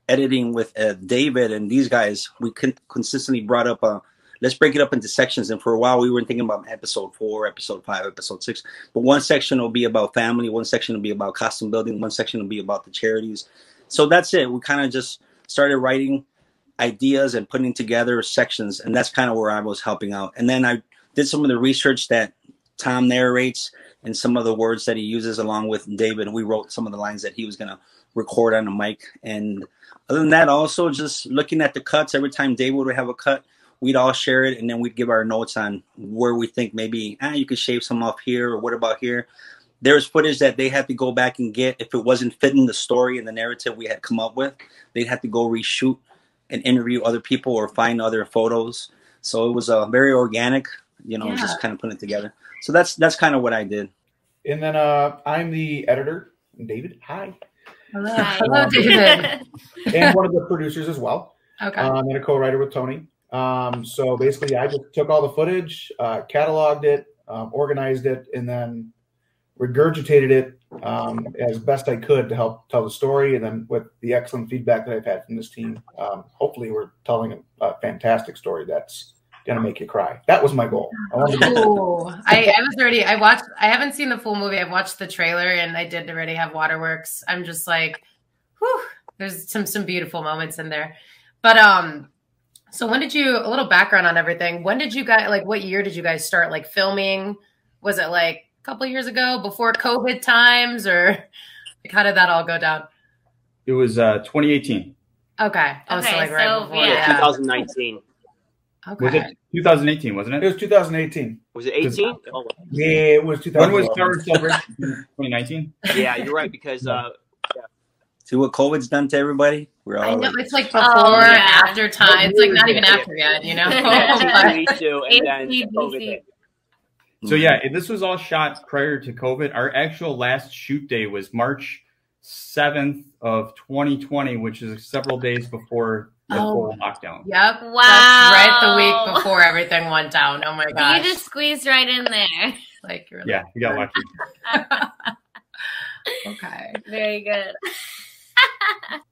editing with uh, David and these guys, we con- consistently brought up uh, let's break it up into sections. And for a while, we were thinking about episode four, episode five, episode six. But one section will be about family, one section will be about costume building, one section will be about the charities. So that's it. We kind of just started writing ideas and putting together sections, and that's kind of where I was helping out. And then I did some of the research that Tom narrates and some of the words that he uses along with David. We wrote some of the lines that he was going to record on the mic. And other than that, also just looking at the cuts. Every time David would have a cut, we'd all share it, and then we'd give our notes on where we think maybe ah, you could shave some off here, or what about here. There's footage that they had to go back and get if it wasn't fitting the story and the narrative we had come up with. They'd have to go reshoot and interview other people or find other photos. So it was uh, very organic, you know, Yeah. just kind of putting it together. So that's that's kind of what I did. And then uh, I'm the editor, David. Hi, hello, Hi. hello David. [LAUGHS] and one of the producers as well. Okay. um, and a co-writer with Tony. Um, so basically, I just took all the footage, uh, cataloged it, um, organized it, and then regurgitated it um, as best I could to help tell the story. And then with the excellent feedback that I've had from this team, um, hopefully we're telling a, a fantastic story that's gonna make you cry. That was my goal. I Ooh, I, I was already. I watched. I haven't seen the full movie. I've watched the trailer, and I did already have Waterworks. I'm just like, whew. There's some some beautiful moments in there, but um. So when did you? A little background on everything. When did you guys like? What year did you guys start like filming? Was it like a couple years ago, before COVID times, or like, how did that all go down? It was uh, 2018. Okay. Oh, so Okay, like right so, before. yeah. Yeah, 2019. Okay. Was it 2018? Wasn't it it? was 2018. Was it 18? Oh, Yeah, it was 2018. When was 2011. Celebration? [LAUGHS] 2019. yeah, you're right because uh, See what COVID's done to everybody? We're all I know like, it's like before, Oh, yeah. after time. It's like not even after yet, you know. [LAUGHS] [LAUGHS] [LAUGHS] Me too, and then COVID hit. So yeah, this was all shot prior to COVID. Our actual last shoot day was March 7th of 2020, which is several days before the Oh. full lockdown. Yep. Wow. That's right the week before everything went down. Oh my god. You just squeezed right in there. like you're Yeah, you got lucky. okay. Very good.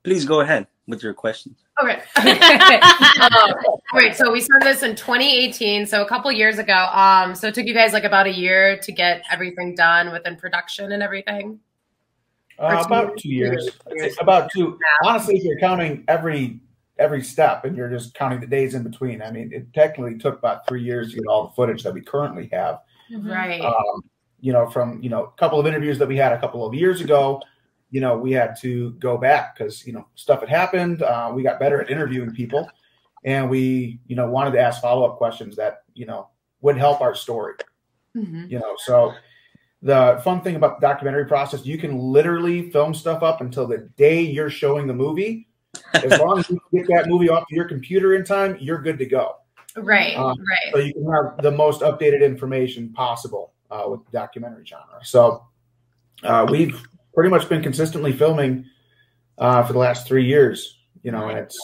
Please go ahead with your questions. Okay. [LAUGHS] [LAUGHS] um, great. So we started this in 2018, so a couple years ago. Um, so it took you guys like about a year to get everything done within production and everything. Uh, about two years. About two. Honestly, if you're counting every every step and you're just counting the days in between, I mean, it technically took about three years to get all the footage that we currently have. Right. Um, you know, from you know a couple of interviews that we had a couple of years ago, you know, we had to go back because you know stuff had happened. Uh, we got better at interviewing people, and we you know wanted to ask follow up questions that you know would help our story. Mm-hmm. You know, so the fun thing about the documentary process, you can literally film stuff up until the day you're showing the movie. [LAUGHS] As long as you get that movie off your computer in time, you're good to go. Right, um, right. So you can have the most updated information possible uh, with the documentary genre. So uh, we've pretty much been consistently filming uh, for the last three years. You know, and it's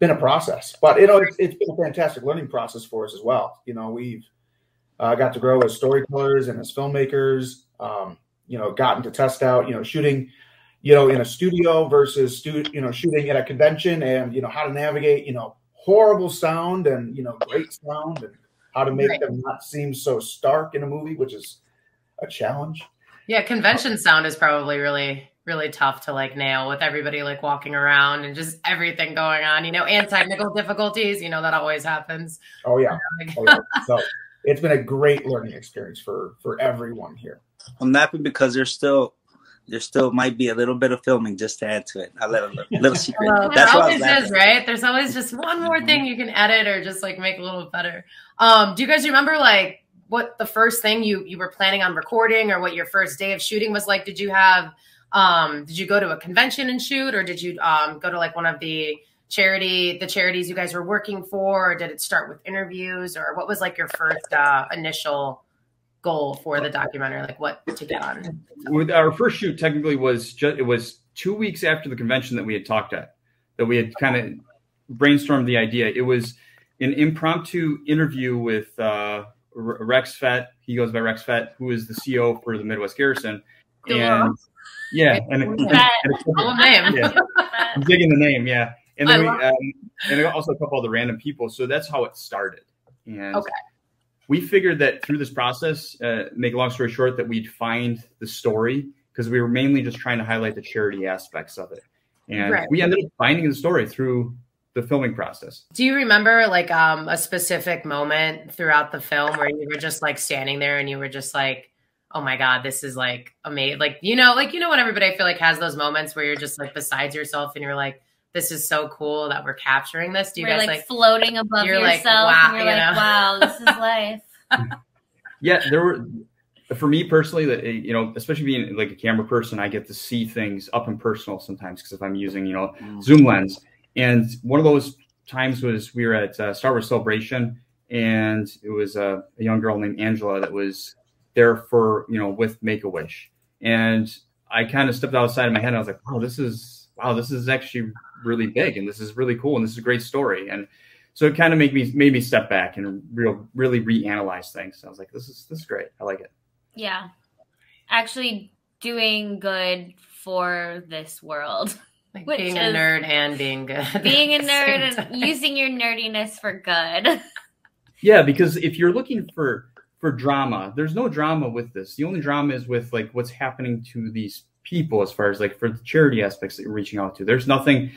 been a process, but you know, it's, it's been a fantastic learning process for us as well. You know, we've uh, got to grow as storytellers and as filmmakers. Um, you know, gotten to test out, you know, shooting, you know, in a studio versus stu- you know, shooting at a convention, and you know how to navigate, you know, horrible sound and you know, great sound, and how to make right. them not seem so stark in a movie, which is a challenge. Yeah, convention sound is probably really really tough to like nail with everybody like walking around and just everything going on, you know, and technical [LAUGHS] difficulties, you know, that always happens. Oh yeah. [LAUGHS] oh, yeah. So it's been a great learning experience for for everyone here. I'm happy because there's still there still might be a little bit of filming just to add to it. I let a little, little [LAUGHS] secret. Well, That's there always is, right? There's always just one more mm-hmm. thing you can edit or just like make a little better. Um, do you guys remember like what the first thing you you were planning on recording or what your first day of shooting was like? Did you have um did you go to a convention and shoot or did you um go to like one of the charity the charities you guys were working for? Or did it start with interviews or what was like your first uh, initial goal for the documentary? Like what to get on? With our first shoot technically was just it was two weeks after the convention that we had talked at that we had kind of brainstormed the idea. It was an impromptu interview with uh, rex fett he goes by rex fett who is the ceo for the midwest garrison and yeah and, and, and, and, yeah. i'm digging the name yeah and then we, um, and also a couple other random people. So that's how it started. And okay. we figured that through this process, uh, make a long story short, that we'd find the story because we were mainly just trying to highlight the charity aspects of it. And right. we ended up finding the story through the filming process. Do you remember like um, a specific moment throughout the film where you were just like standing there and you were just like, oh my god this is like amazing like you know like you know when everybody i feel like has those moments where you're just like besides yourself and you're like this is so cool that we're capturing this. Do you we're guys like, like, floating above you're yourself? Like, wow, you're you like, wow, this is life. [LAUGHS] yeah, there were for me personally that you know, especially being like a camera person, I get to see things up and personal sometimes because if I'm using you know mm. zoom lens, and one of those times was we were at uh, Star Wars Celebration, and it was uh, a young girl named Angela that was there for you know with Make a Wish, and I kind of stepped outside of my head. and I was like, oh, this is wow, this is actually really big and this is really cool and this is a great story. And so it kind of made me made me step back and real really reanalyze things. I was like, this is this is great. I like it. Yeah. Actually doing good for this world. [LAUGHS] Like being a nerd and being good. [LAUGHS] Being a nerd and using your nerdiness for good. [LAUGHS] Yeah, because if you're looking for for drama, there's no drama with this. The only drama is with like what's happening to these people as far as like for the charity aspects that you're reaching out to. There's nothing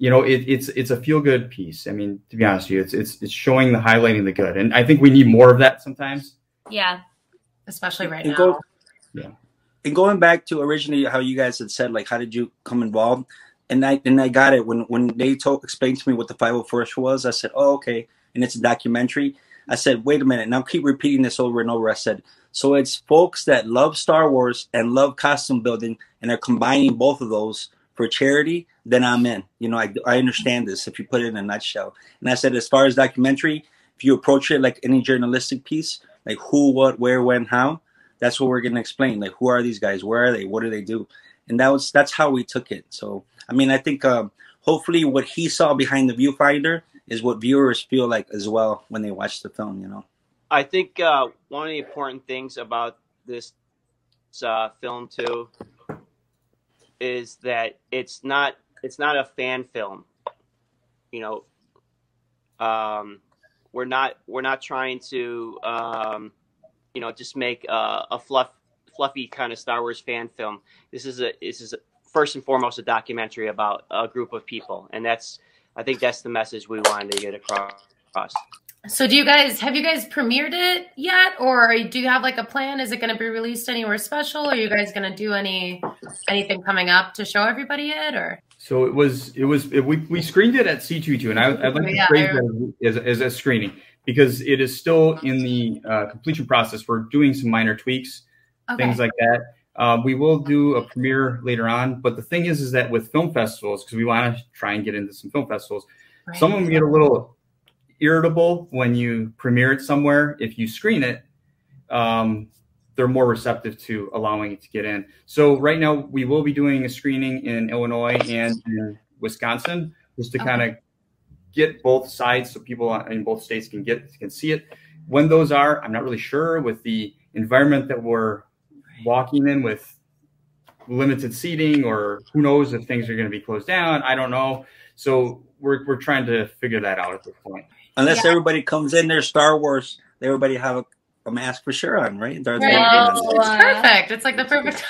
you know, it, it's it's a feel good piece. I mean, to be honest with you, it's it's it's showing the highlighting the good, and I think we need more of that sometimes. Yeah, especially right and now. Go, yeah, and going back to originally how you guys had said, like, how did you come involved? And I and I got it when when they told explained to me what the 501st was. I said, oh, okay, and it's a documentary. I said, wait a minute. Now keep repeating this over and over. I said, so it's folks that love Star Wars and love costume building, and they're combining both of those for charity, then I'm in. You know, I, I understand this if you put it in a nutshell. And I said, as far as documentary, if you approach it like any journalistic piece, like who, what, where, when, how, that's what we're going to explain. Like, who are these guys? Where are they? What do they do? And that was that's how we took it. So, I mean, I think um, hopefully what he saw behind the viewfinder is what viewers feel like as well when they watch the film. You know, I think uh, one of the important things about this uh, film too is that it's not it's not a fan film. You know, um, we're not we're not trying to um, you know just make a, a fluff fluffy kind of Star Wars fan film. This is a this is a, first and foremost a documentary about a group of people, and that's I think that's the message we wanted to get across. So do you guys have you guys premiered it yet, or do you have like a plan? Is it going to be released anywhere special? Are you guys going to do any anything coming up to show everybody it, or? So it was it was it, we we screened it at C2E2, and I, I'd like to oh, Yeah, phrase I- it as, as a screening because it is still in the uh, completion process. We're doing some minor tweaks, Okay. things like that. Um, we will do a premiere later on, but the thing is, is that with film festivals, because we want to try and get into some film festivals, Right. some of them get a little irritable when you premiere it somewhere. If you screen it, um, they're more receptive to allowing it to get in. So right now we will be doing a screening in Illinois and in Wisconsin, just to Okay. kind of get both sides so people in both states can get can see it. When those are, I'm not really sure with the environment that we're walking in with limited seating or who knows if things are going to be closed down. I don't know. So we're, we're trying to figure that out at this point. Unless Yeah. everybody comes in there, Star Wars, everybody have a, a mask for sure on, right? Darth Right. Vader. Oh, It's perfect. It's like the perfect.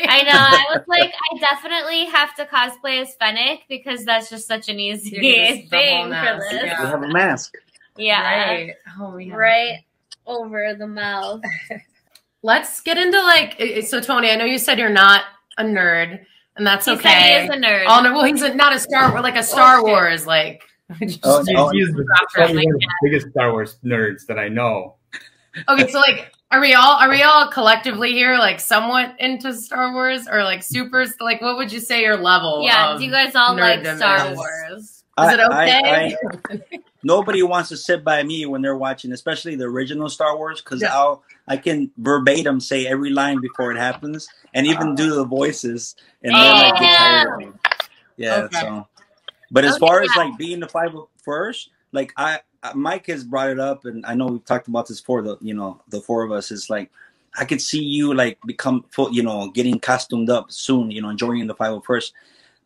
I know. I was [LAUGHS] like, I definitely have to cosplay as Fennec because that's just such an easy You can just- the whole thing for this. yeah. You have a mask. Yeah. Right. Oh, yeah. Right over the mouth. [LAUGHS] Let's get into like. So Tony, I know you said you're not a nerd, and that's He okay. said he is a nerd. Oh no, well he's a, not a Star Wars, like a Star oh, Bullshit. Wars, like. [LAUGHS] Oh, He- oh, he is the, probably one of the biggest Star Wars nerds that I know. Okay, so like, are we all are we all collectively here like somewhat into Star Wars or like super? Like, what would you say your level? yeah. of Do you guys all like Star is? Wars? Is I- it okay? I- [LAUGHS] nobody wants to sit by me when they're watching, especially the original Star Wars, because Yeah. I'll I can verbatim say every line before it happens, and even do the voices, and then I get tired of them. Yeah, Okay. so. But as Okay, far as like being the five first, like I, I- Mike has brought it up, and I know we've talked about this for the you know the four of us. Is like I could see you like become full, you know, getting costumed up soon, you know, joining the five hundred first.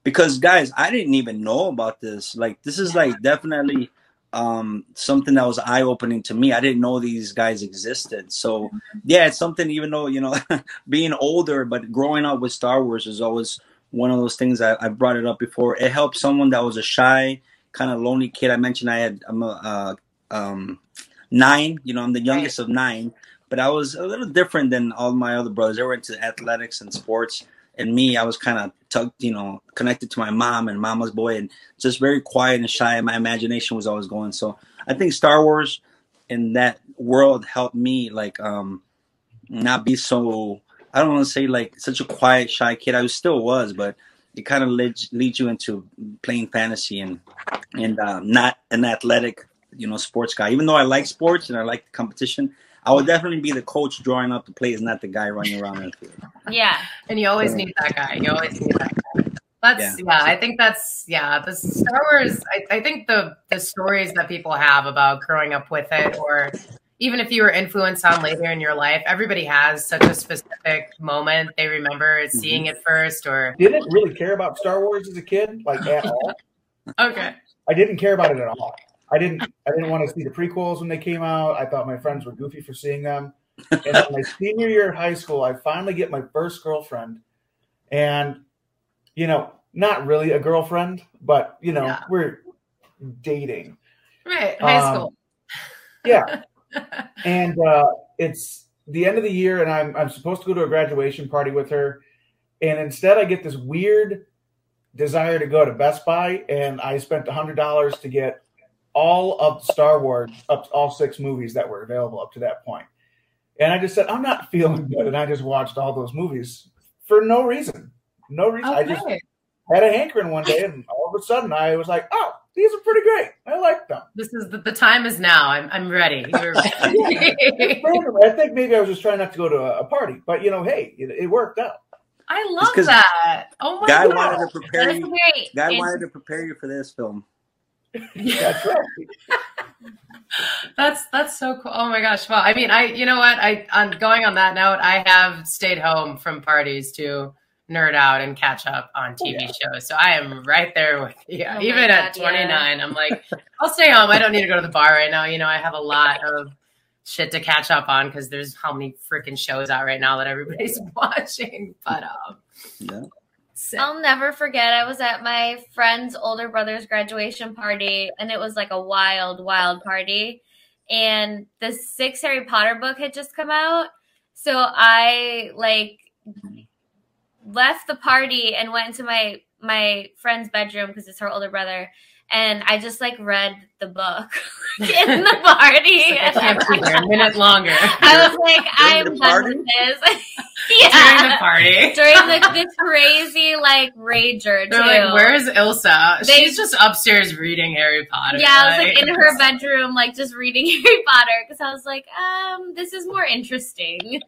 Because guys, I didn't even know about this. Like this is like definitely um something that was eye opening to me. I didn't know these guys existed. So yeah, it's something even though, you know, [LAUGHS] being older but growing up with Star Wars is always one of those things I, I brought it up before. It helped someone that was a shy, kind of lonely kid. I mentioned I had I'm a uh, um nine, you know, I'm the youngest of nine, but I was a little different than all my other brothers. They were into athletics and sports. And me, I was kind of tugged, you know, connected to my mom and mama's boy and just very quiet and shy. My imagination was always going. So I think Star Wars in that world helped me like um not be so I don't want to say like such a quiet, shy kid. I still was, but it kind of leads leads you into playing fantasy and and um, not an athletic, you know, sports guy. Even though I like sports and I like the competition, I would definitely be the coach drawing up the plays, not the guy running around in the field. Yeah. And you always need that guy. You always need that guy. That's yeah. I think that's yeah. The Star Wars. I, I think the the stories that people have about growing up with it, or even if you were influenced on later in your life, everybody has such a specific moment they remember seeing it first. Or Didn't really care about Star Wars as a kid, like at all. [LAUGHS] okay, I didn't care about it at all. I didn't. I didn't want to see the prequels when they came out. I thought my friends were goofy for seeing them. And my senior year of high school, I finally get my first girlfriend, and you know, not really a girlfriend, but you know, Yeah. we're dating. right, high Um, school. Yeah, [LAUGHS] and uh, it's the end of the year, and I'm I'm supposed to go to a graduation party with her, and instead I get this weird desire to go to Best Buy, and I spent hundred dollars to get all of Star Wars, up all six movies that were available up to that point. And I just said I'm not feeling good, and I just watched all those movies for no reason, no reason. I just had a hankering one day, and all of a sudden I was like, oh, these are pretty great. I like them. This is the, the time is now. I'm I'm ready. [LAUGHS] You're It's random. I think maybe I was just trying not to go to a, a party, but you know, hey, it, it worked out. I love that. Oh my Guy god. wanted to prepare you. great. Guy And- wanted to prepare you for this film. [LAUGHS] That's right. That's that's so cool. Oh my gosh. Well, I mean, I you know what? I on going on that note, I have stayed home from parties to nerd out and catch up on TV shows. So I am right there with you. Oh my Even at God, yeah. 29, I'm like, I'll stay home. I don't need to go to the bar right now. You know, I have a lot of shit to catch up on because there's how many freaking shows out right now that everybody's [LAUGHS] watching. But um Yeah. I'll never forget. I was at my friend's older brother's graduation party, and it was like a wild, wild party. And the sixth Harry Potter book had just come out, so I like left the party and went into my my friend's bedroom because it's her older brother and I just like read the book [LAUGHS] in the [LAUGHS] party. I can't be there a minute longer. I was like, I'm done with this. yeah. [LAUGHS] During the party. During the, this crazy like rager They're too. like, where's Ilsa? They, She's just upstairs reading Harry Potter. Yeah, I was like in her bedroom, like just reading Harry Potter because I was like, um, this is more interesting.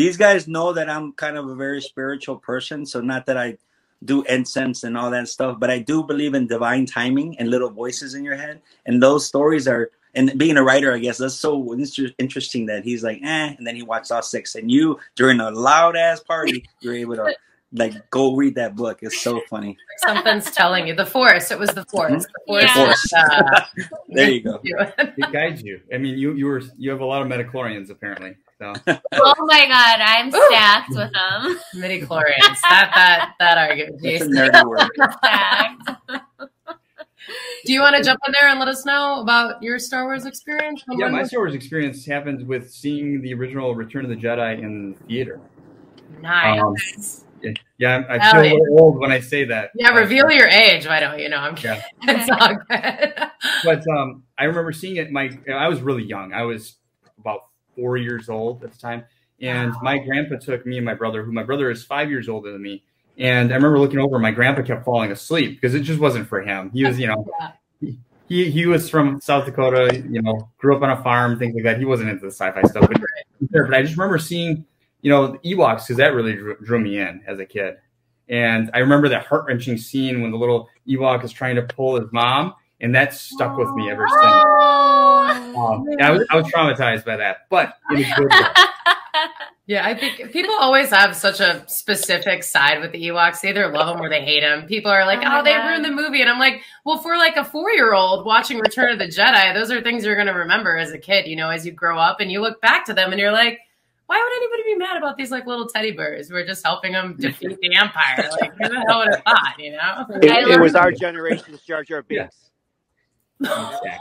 These guys know that I'm kind of a very spiritual person, so not that I do incense and all that stuff, but I do believe in divine timing and little voices in your head. And those stories are, and being a writer, I guess that's so interesting that he's like, eh, and then he watched all six. And you, during a loud ass party, you're able to like go read that book. It's so funny. Something's telling you the force. It was the force. The force. Yeah. force. Uh, [LAUGHS] there you go. [LAUGHS] it guides you. I mean, you you were you have a lot of metachlorians apparently. So. [LAUGHS] oh my god, I'm stacked with them. Midichlorians. that that that argument. That's a nerdy word. [LAUGHS] Do you want to jump in there and let us know about your Star Wars experience? Yeah, my Star Wars experience happened with seeing the original Return of the Jedi in the theater. Nice. Um, yeah, yeah, I feel yeah. old when I say that. Yeah, reveal uh, your age. Why don't you know? I'm kidding. Yeah. [LAUGHS] it's all good. but um, I remember seeing it. My I was really young. I was about four years old at the time. And my grandpa took me and my brother, who my brother is five years older than me. And I remember looking over, my grandpa kept falling asleep because it just wasn't for him. He was, you know, he, he was from South Dakota, you know, grew up on a farm, things like that. He wasn't into the sci-fi stuff, but, but I just remember seeing, you know, Ewoks because that really drew, drew me in as a kid. And I remember that heart wrenching scene when the little Ewok is trying to pull his mom, and that stuck with me ever since. Oh, Um, I, was, I was traumatized by that, but in a good. [LAUGHS] Yeah, I think people always have such a specific side with the Ewoks. They either love them or they hate them. People are like, "Oh, oh they God. ruined the movie," and I'm like, "Well, for like a four year old watching Return of the Jedi, those are things you're going to remember as a kid. You know, as you grow up and you look back to them, and you're like." Why would anybody be mad about these like little teddy bears We're just helping them defeat the Empire? Like, who the hell would have thought? You know, it, it was our generation's Jar Jar Binks. Yeah.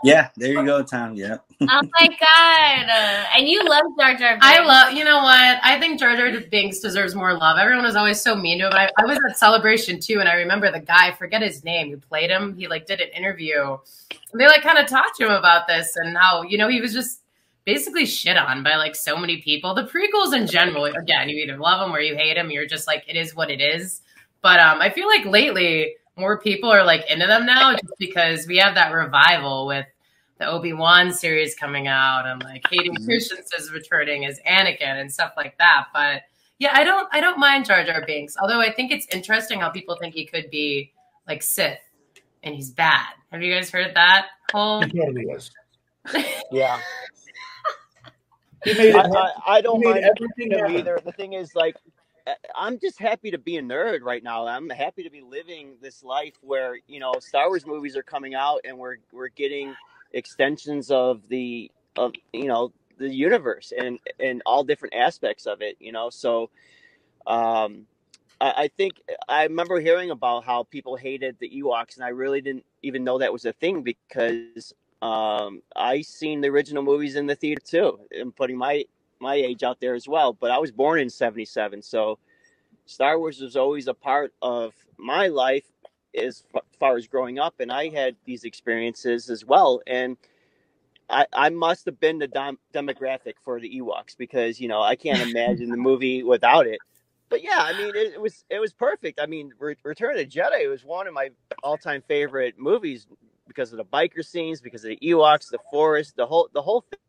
Yeah, there you go, Tom. Yeah. oh my god! Uh, and you love Jar Jar. Binks. I love. You know what? I think Jar Jar Binks deserves more love. Everyone was always so mean to him. I, I was at Celebration too, and I remember the guy. Forget his name. Who played him? He like did an interview. And they like kind of talked to him about this and how you know he was just basically shit on by like so many people. The prequels in general, again, you either love them or you hate them. You're just like it is what it is. But um, I feel like lately more people are like into them now just because we have that revival with the Obi Wan series coming out and like Hayden mm-hmm. Christensen's returning as Anakin and stuff like that. But yeah, I don't I don't mind Jar Jar Binks. Although I think it's interesting how people think he could be like Sith and he's bad. Have you guys heard that whole? He totally was. [LAUGHS] yeah. I, I, I, don't mind everything either. The thing is, like, I'm just happy to be a nerd right now. I'm happy to be living this life where you know Star Wars movies are coming out and we're we're getting extensions of the of you know the universe and and all different aspects of it. You know, so um, I, I think I remember hearing about how people hated the Ewoks, and I really didn't even know that was a thing because um, I seen the original movies in the theater too. and putting my my age out there as well, but I was born in 77. So Star Wars was always a part of my life as far as growing up. And I had these experiences as well. And I, I must have been the dom- demographic for the Ewoks because, you know, I can't [LAUGHS] imagine the movie without it. But yeah, I mean, it, it was it was perfect. I mean, Re- Return of the Jedi was one of my all time favorite movies because of the biker scenes, because of the Ewoks, the forest, the whole the whole thing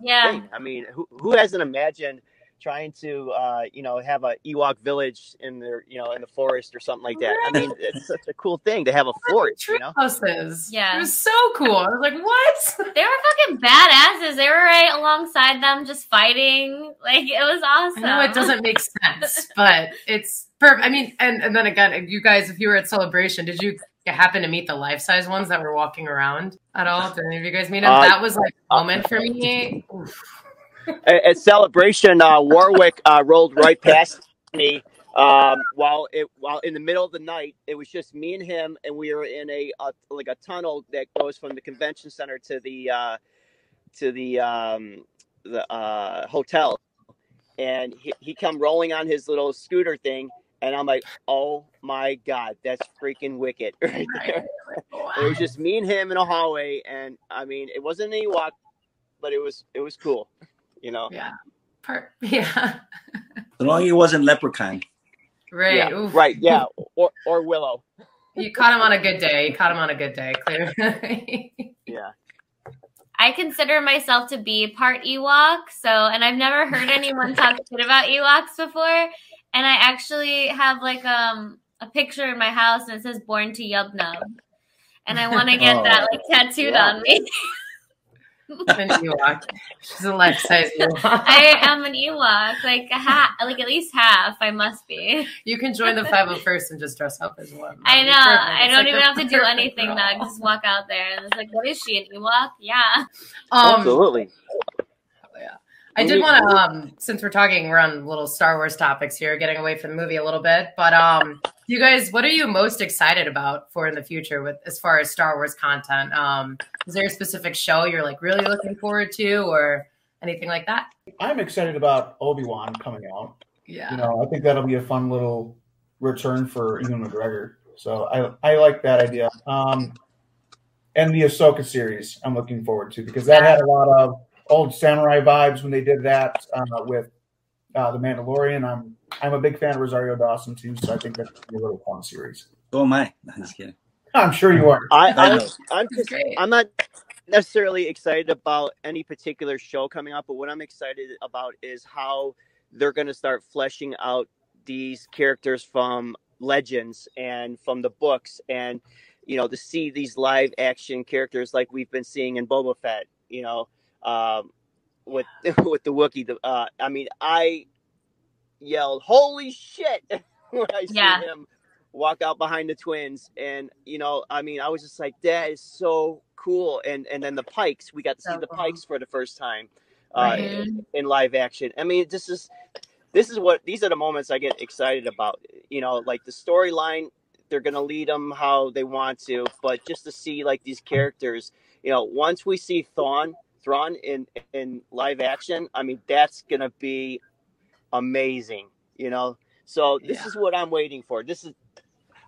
yeah. Thing. I mean, who who hasn't imagined trying to uh, you know have a Ewok village in the you know in the forest or something like that. Right. I mean, it's such a cool thing to have a fort. You know? houses. Yeah, it was so cool. I was like, what? [LAUGHS] They were fucking badasses. They were right alongside them, just fighting. Like it was awesome. I know it doesn't make sense, [LAUGHS] but it's perfect. I mean, and and then again, you guys, if you were at Celebration, did you happen to meet the life size ones that were walking around at all? Did any of you guys meet them? Uh, that was like a moment for me. [LAUGHS] At, at celebration, uh, Warwick uh, rolled right past me um, while it while in the middle of the night, it was just me and him, and we were in a, a like a tunnel that goes from the convention center to the uh, to the um, the uh, hotel, and he, he come rolling on his little scooter thing, and I'm like, oh my god, that's freaking wicked [LAUGHS] right there. It was just me and him in a hallway, and I mean, it wasn't an Ewok, but it was it was cool, [LAUGHS] you know. Yeah. Part, [LAUGHS] yeah. As long as he wasn't leprechaun. Right. Yeah, right. Yeah. Or or Willow. You caught him on a good day. You caught him on a good day, clearly. Yeah. I consider myself to be part Ewok, so and I've never heard anyone talk shit about Ewoks before. And I actually have like um a picture in my house and it says "Born to Yub Nub," and I [LAUGHS] want to get Oh. that like tattooed Yeah. on me. [LAUGHS] An Ewok. She's a life size [LAUGHS] Ewok. I am an Ewok, like a half, like at least half. I must be. You can join the 501st and just dress up as one. I know. I don't like even have to do anything. role. Now just walk out there and it's like, what is she? An Ewok? Yeah. Um, Absolutely. I did want to, um, since we're talking, we're on little Star Wars topics here, getting away from the movie a little bit. But um, you guys, what are you most excited about for in the future with as far as Star Wars content? Um, is there a specific show you're like really looking forward to, or anything like that? I'm excited about Obi Wan coming out. Yeah. You know, I think that'll be a fun little return for Ewan McGregor. So I I like that idea. Um, and the Ahsoka series, I'm looking forward to because that had a lot of old samurai vibes when they did that uh, with uh, the Mandalorian. I'm I'm a big fan of Rosario Dawson too, so I think that's a little fun series. Oh my! [LAUGHS] I'm just kidding. I'm sure you are. I, I I'm. I'm just. I'm not necessarily excited about any particular show coming up, but what I'm excited about is how they're going to start fleshing out these characters from legends and from the books, and you know to see these live action characters like we've been seeing in Boba Fett. You know, um, with [LAUGHS] with the Wookiee. The, uh, I mean, I yelled "Holy shit!" [LAUGHS] when I Yeah. see him walk out behind the twins and you know i mean i was just like that is so cool and and then the pikes we got to see So the cool. pikes for the first time uh Right. in, in live action i mean this is this is what these are the moments i get excited about you know like the storyline they're gonna lead them how they want to but just to see like these characters you know once we see thrawn thrawn in in live action i mean that's gonna be amazing you know so this Yeah. is what i'm waiting for this is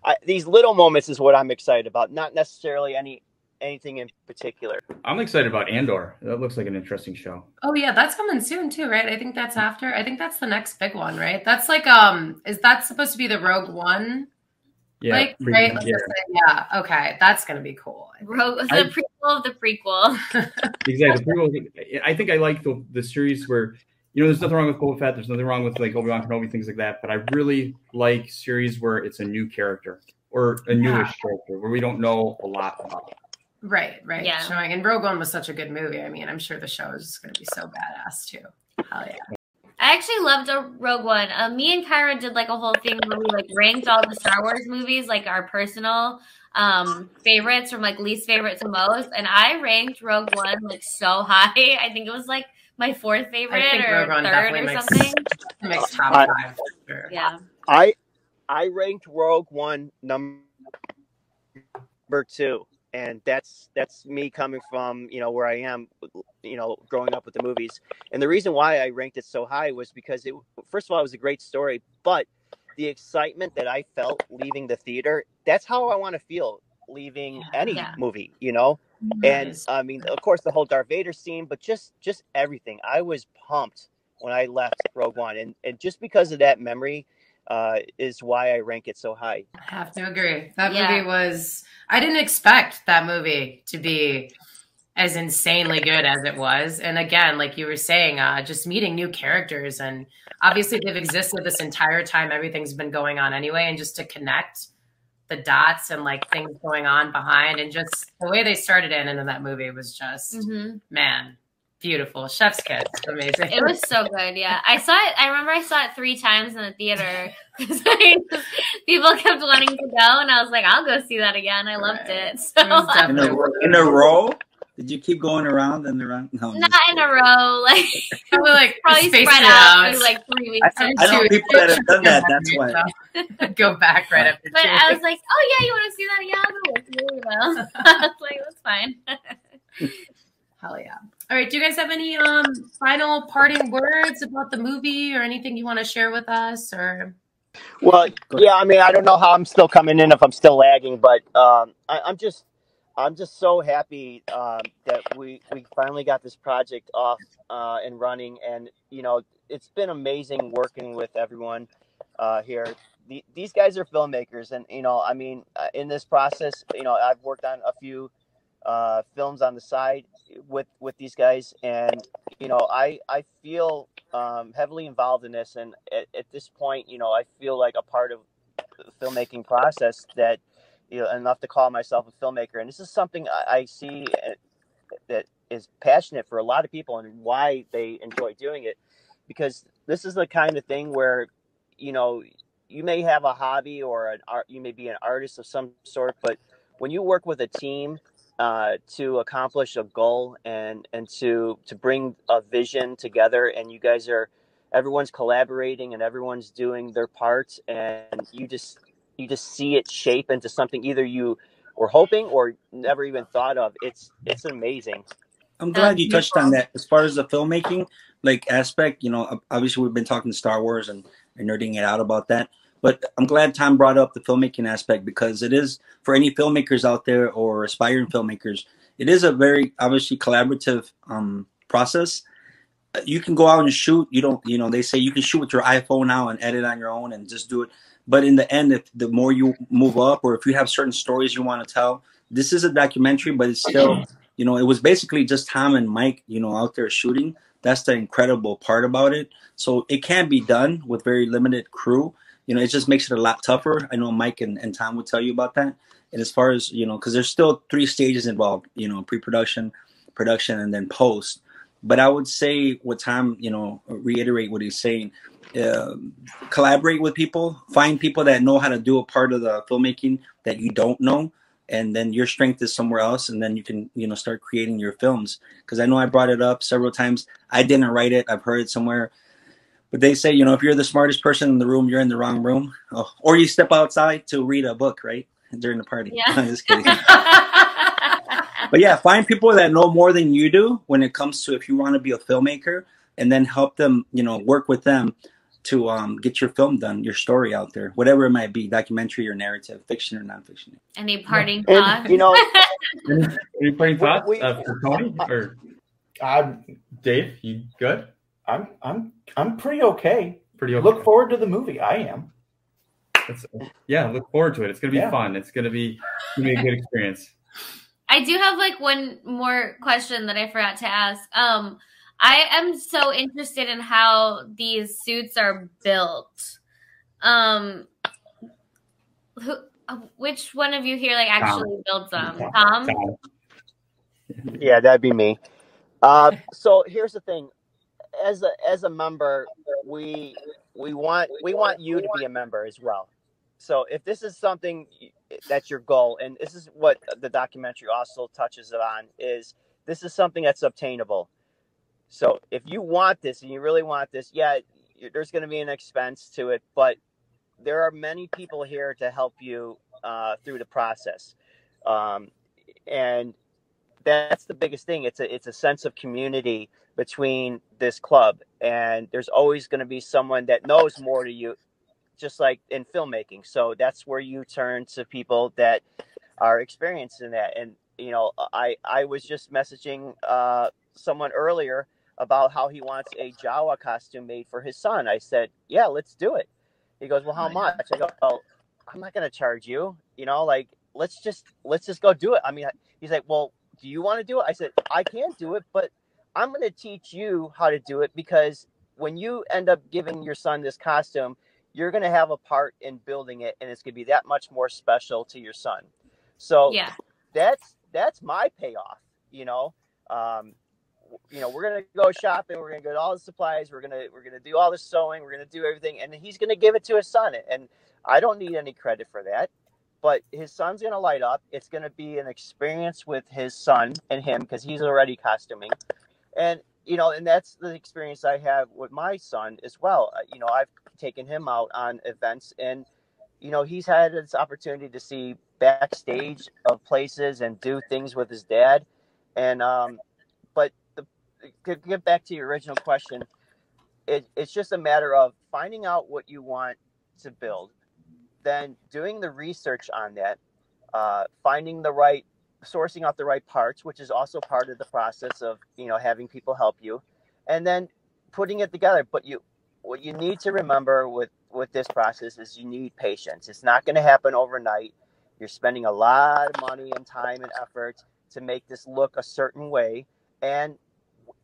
I, these little moments is what I'm excited about, not necessarily any anything in particular. I'm excited about Andor. That looks like an interesting show. Oh yeah, that's coming soon too, right? I think that's after. I think that's the next big one, right? That's like um, is that supposed to be the Rogue One? Yeah, like pretty- right? Like, yeah. yeah. Okay, that's gonna be cool. Rogue, the I- prequel of the prequel. [LAUGHS] exactly. The prequel- I think I like the, the series where you know there's nothing wrong with Boba Fett. There's nothing wrong with like Obi Wan Kenobi things like that. But I really like series where it's a new character or a newish character where we don't know a lot about. Right, right. Yeah. Showing and Rogue One was such a good movie. I mean, I'm sure the show is just gonna be so badass too. Hell yeah. I actually loved a Rogue One. Uh, me and Kyra did like a whole thing where we like ranked all the Star Wars movies, like our personal um favorites from like least favorite to most, and I ranked Rogue One like so high. [LAUGHS] I think it was like my fourth favorite I think or Rogue One third or makes something. makes top I- five. Sure. Yeah. I I ranked Rogue One number two, and that's that's me coming from you know where I am, you know, growing up with the movies. And the reason why I ranked it so high was because it first of all it was a great story, but the excitement that I felt leaving the theater, that's how I want to feel leaving any Yeah. movie, you know. And I mean, of course, the whole Darth Vader scene, but just just everything. I was pumped when I left Rogue One, and and just because of that memory, uh, is why I rank it so high. I have to agree. That Yeah. movie was. I didn't expect that movie to be as insanely good as it was. And again, like you were saying, uh, just meeting new characters, and obviously they've existed this entire time. Everything's been going on anyway, and just to connect the dots and like things going on behind, and just the way they started in and into that movie was just hmm man, beautiful. Chef's kiss, amazing. It was so good. Yeah, I saw it. I remember I saw it three times in the theater [LAUGHS] people kept wanting to go, and I was like, "I'll go see that again." I loved Right. it. So It In a, in a row. Did you keep going around and around? No, not in a row. [LAUGHS] Like [LAUGHS] probably like probably spread out for like three weeks. I, I know people that have done that. That's why. Go back right after. But I was like, oh yeah, you want to see that? Yeah, I'll go with you. You know, I was like, that's fine. Hell yeah! All right, do you guys have any um final parting words about the movie or anything you want to share with us or? Well, yeah, I mean, I don't know how I'm still coming in if I'm still lagging, but um, I, I'm just I'm just so happy um, that we we finally got this project off uh, and running, and you know it's been amazing working with everyone uh, here. The, these guys are filmmakers, and you know, I mean, uh, in this process, you know, I've worked on a few uh, films on the side with with these guys, and you know, I I feel um, heavily involved in this, and at, at this point, you know, I feel like a part of the filmmaking process that you know, enough to call myself a filmmaker. And this is something I, I see uh, that is passionate for a lot of people and why they enjoy doing it. Because this is the kind of thing where, you know, you may have a hobby or an art, you may be an artist of some sort, but when you work with a team uh, to accomplish a goal and and to to bring a vision together, and you guys are everyone's collaborating and everyone's doing their parts, and you just you just see it shape into something either you were hoping or never even thought of. It's it's amazing. I'm glad you touched on that. As far as the filmmaking like aspect, you know, obviously we've been talking Star Wars and, and nerding it out about that. But I'm glad Tom brought up the filmmaking aspect because it is for any filmmakers out there or aspiring filmmakers, it is a very obviously collaborative um, process. You can go out and shoot. You don't, you know, they say you can shoot with your iPhone now and edit on your own and just do it. But in the end, if the more you move up, or if you have certain stories you want to tell, this is a documentary, but it's still, you know, it was basically just Tom and Mike, you know, out there shooting. That's the incredible part about it. So it can be done with very limited crew. You know, it just makes it a lot tougher. I know Mike and, and Tom would tell you about that. And as far as, you know, because there's still three stages involved, you know, pre production, production, and then post. But I would say what Tom, you know, reiterate what he's saying uh, collaborate with people, find people that know how to do a part of the filmmaking that you don't know, and then your strength is somewhere else, and then you can you know start creating your films. Because I know I brought it up several times. I didn't write it. I've heard it somewhere. But they say, you know, if you're the smartest person in the room, you're in the wrong room. Oh, or you step outside to read a book, right? During the party. Yeah. [LAUGHS] I'm just kidding. [LAUGHS] but yeah, find people that know more than you do when it comes to if you want to be a filmmaker and then help them, you know, work with them to um, get your film done, your story out there, whatever it might be, documentary or narrative, fiction or nonfiction. Any parting yeah. thoughts? And, you know, any, [LAUGHS] any parting thoughts we, uh, for Tony or I'm, Dave? You good? I'm I'm I'm pretty okay. Pretty okay. Look forward to the movie. I am. It's, yeah, look forward to it. It's gonna be yeah. fun. It's gonna be gonna be a good experience. [LAUGHS] I do have like one more question that I forgot to ask. Um, I am so interested in how these suits are built. Um, who, which one of you here like actually Tom. builds them? Tom. Tom? Yeah, that'd be me. Uh, so here's the thing: as a as a member, we we want we want you to be a member as well. So if this is something that's your goal, and this is what the documentary also touches on, is this is something that's obtainable so if you want this and you really want this, yeah, there's going to be an expense to it, but there are many people here to help you uh, through the process, um, and that's the biggest thing. It's a it's a sense of community between this club, and there's always going to be someone that knows more to you, just like in filmmaking. So that's where you turn to people that are experienced in that. And you know, I I was just messaging uh, someone earlier about how he wants a Jawa costume made for his son. I said, "Yeah, let's do it." He goes, "Well, how much?" I go, "Well, I'm not going to charge you. You know, like let's just let's just go do it." I mean, he's like, "Well, do you want to do it?" I said, "I can't do it, but I'm going to teach you how to do it because when you end up giving your son this costume, you're going to have a part in building it, and it's going to be that much more special to your son." So yeah, that's that's my payoff. You know, um, you know, we're gonna go shopping, we're gonna get all the supplies, we're gonna we're gonna do all the sewing, we're gonna do everything, and he's gonna give it to his son. And I don't need any credit for that. but his son's gonna light up. It's gonna be an experience with his son and him because he's already costuming, and you know, and that's the experience I have with my son as well. Uh, you know, I've taken him out on events, and you know, he's had this opportunity to see backstage of places and do things with his dad, and um, but the to get back to your original question, it, it's just a matter of finding out what you want to build then doing the research on that, uh, finding the right, sourcing out the right parts, which is also part of the process of you know having people help you, and then putting it together. But you, what you need to remember with with this process is you need patience. It's not going to happen overnight. You're spending a lot of money and time and effort to make this look a certain way, and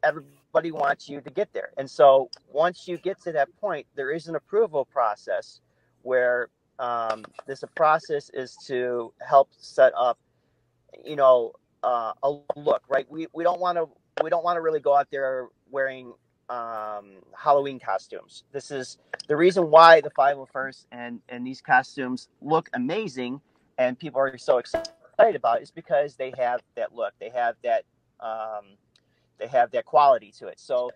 everybody wants you to get there. And so once you get to that point, there is an approval process where um, this process is to help set up, you know, uh, a look. Right? We we don't want to we don't want to really go out there wearing um, Halloween costumes. This is the reason why the 501st and and these costumes look amazing, and people are so excited about is because they have that look. They have that um, they have that quality to it. So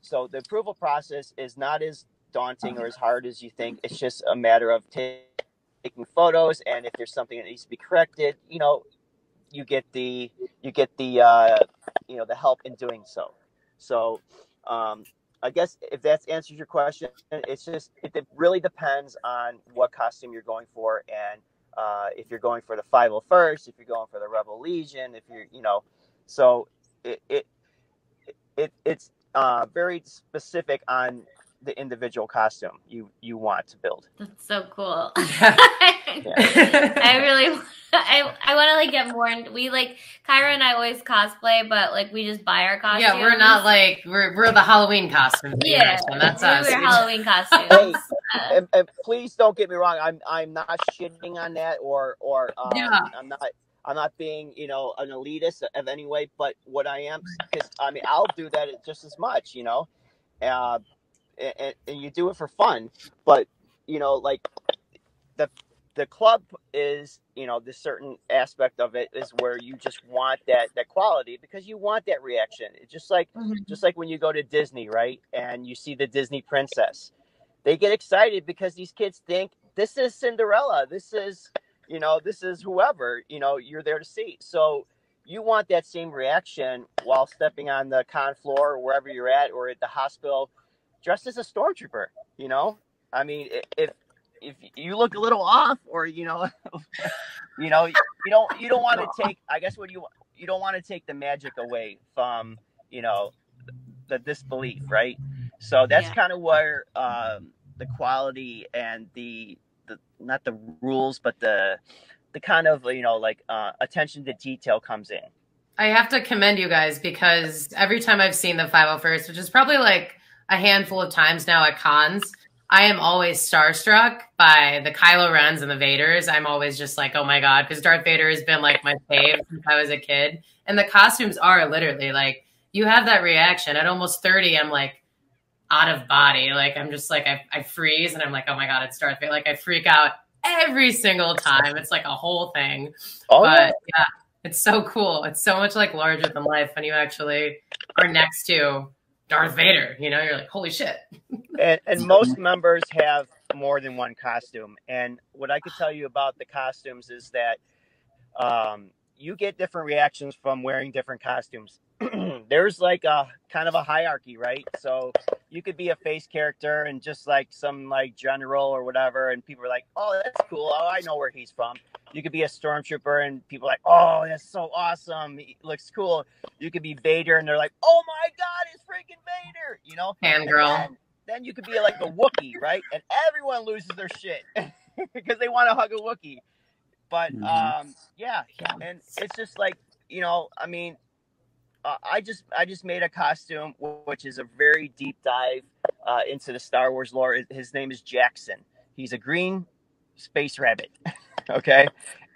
so the approval process is not as daunting or as hard as you think. It's just a matter of taking photos, and if there's something that needs to be corrected, you know, you get the you get the uh, you know the help in doing so. So, um, I guess if that answers your question, it's just it really depends on what costume you're going for, and uh, if you're going for the 501st, if you're going for the Rebel Legion, if you're you know, so it it, it it's uh, very specific on the individual costume you you want to build. That's so cool. [LAUGHS] I really I I want to like get more. And we like Kyra and I always cosplay, but like we just buy our costumes. Yeah, we're not like we're we're the Halloween costumes. Yeah, that's us. We're [LAUGHS] Halloween costumes. Hey, and, and, please don't get me wrong. I'm I'm not shitting on that or or um, yeah. I'm not. I'm not being, you know, an elitist of any way, but what I am, because I mean, I'll do that just as much, you know. Uh, and, and you do it for fun. But you know, like the the club is you know this certain aspect of it is where you just want that that quality because you want that reaction it's just like mm-hmm. just like when you go to disney right and you see the disney princess they get excited because these kids think this is cinderella this is you know this is whoever you know you're there to see so you want that same reaction while stepping on the con floor or wherever you're at or at the hospital dressed as a stormtrooper. You know, I mean, if if you look a little off, or you know, [LAUGHS] you know, you don't you don't want to take. I guess what you you don't want to take the magic away from you know the disbelief, right? So that's yeah. kind of where um, the quality and the the not the rules, but the the kind of you know like uh, attention to detail comes in. I have to commend you guys because every time I've seen the 501st, which is probably like a handful of times now at cons. I am always starstruck by the Kylo Rens and the Vaders. I'm always just like, oh my god, because Darth Vader has been like my fave since I was a kid, and the costumes are literally like you have that reaction at almost 30. I'm like out of body, like I'm just like I, I freeze and I'm like, oh my god, it's Darth Vader. Like I freak out every single time. It's like a whole thing. Oh, but yeah, it's so cool. It's so much like larger than life when you actually are next to Darth Vader. You know, you're like, holy shit. [LAUGHS] and, and most members have more than one costume. And what I could tell you about the costumes is that um, you get different reactions from wearing different costumes. [CLEARS THROAT] There's like a kind of a hierarchy, right? So you could be a face character and just like some like general or whatever, and people are like, "Oh, that's cool. Oh, I know where he's from." You could be a stormtrooper, and people are like, "Oh, that's so awesome. He looks cool." You could be Vader, and they're like, "Oh my God, it's freaking Vader!" You know, fangirl. Then, then you could be like a Wookie, right? And everyone loses their shit [LAUGHS] because they want to hug a Wookie. But mm-hmm. um, yeah, and it's just like you know, I mean, uh, I just I just made a costume which is a very deep dive uh, into the Star Wars lore. His name is Jaxxon. He's a green space rabbit. [LAUGHS] okay,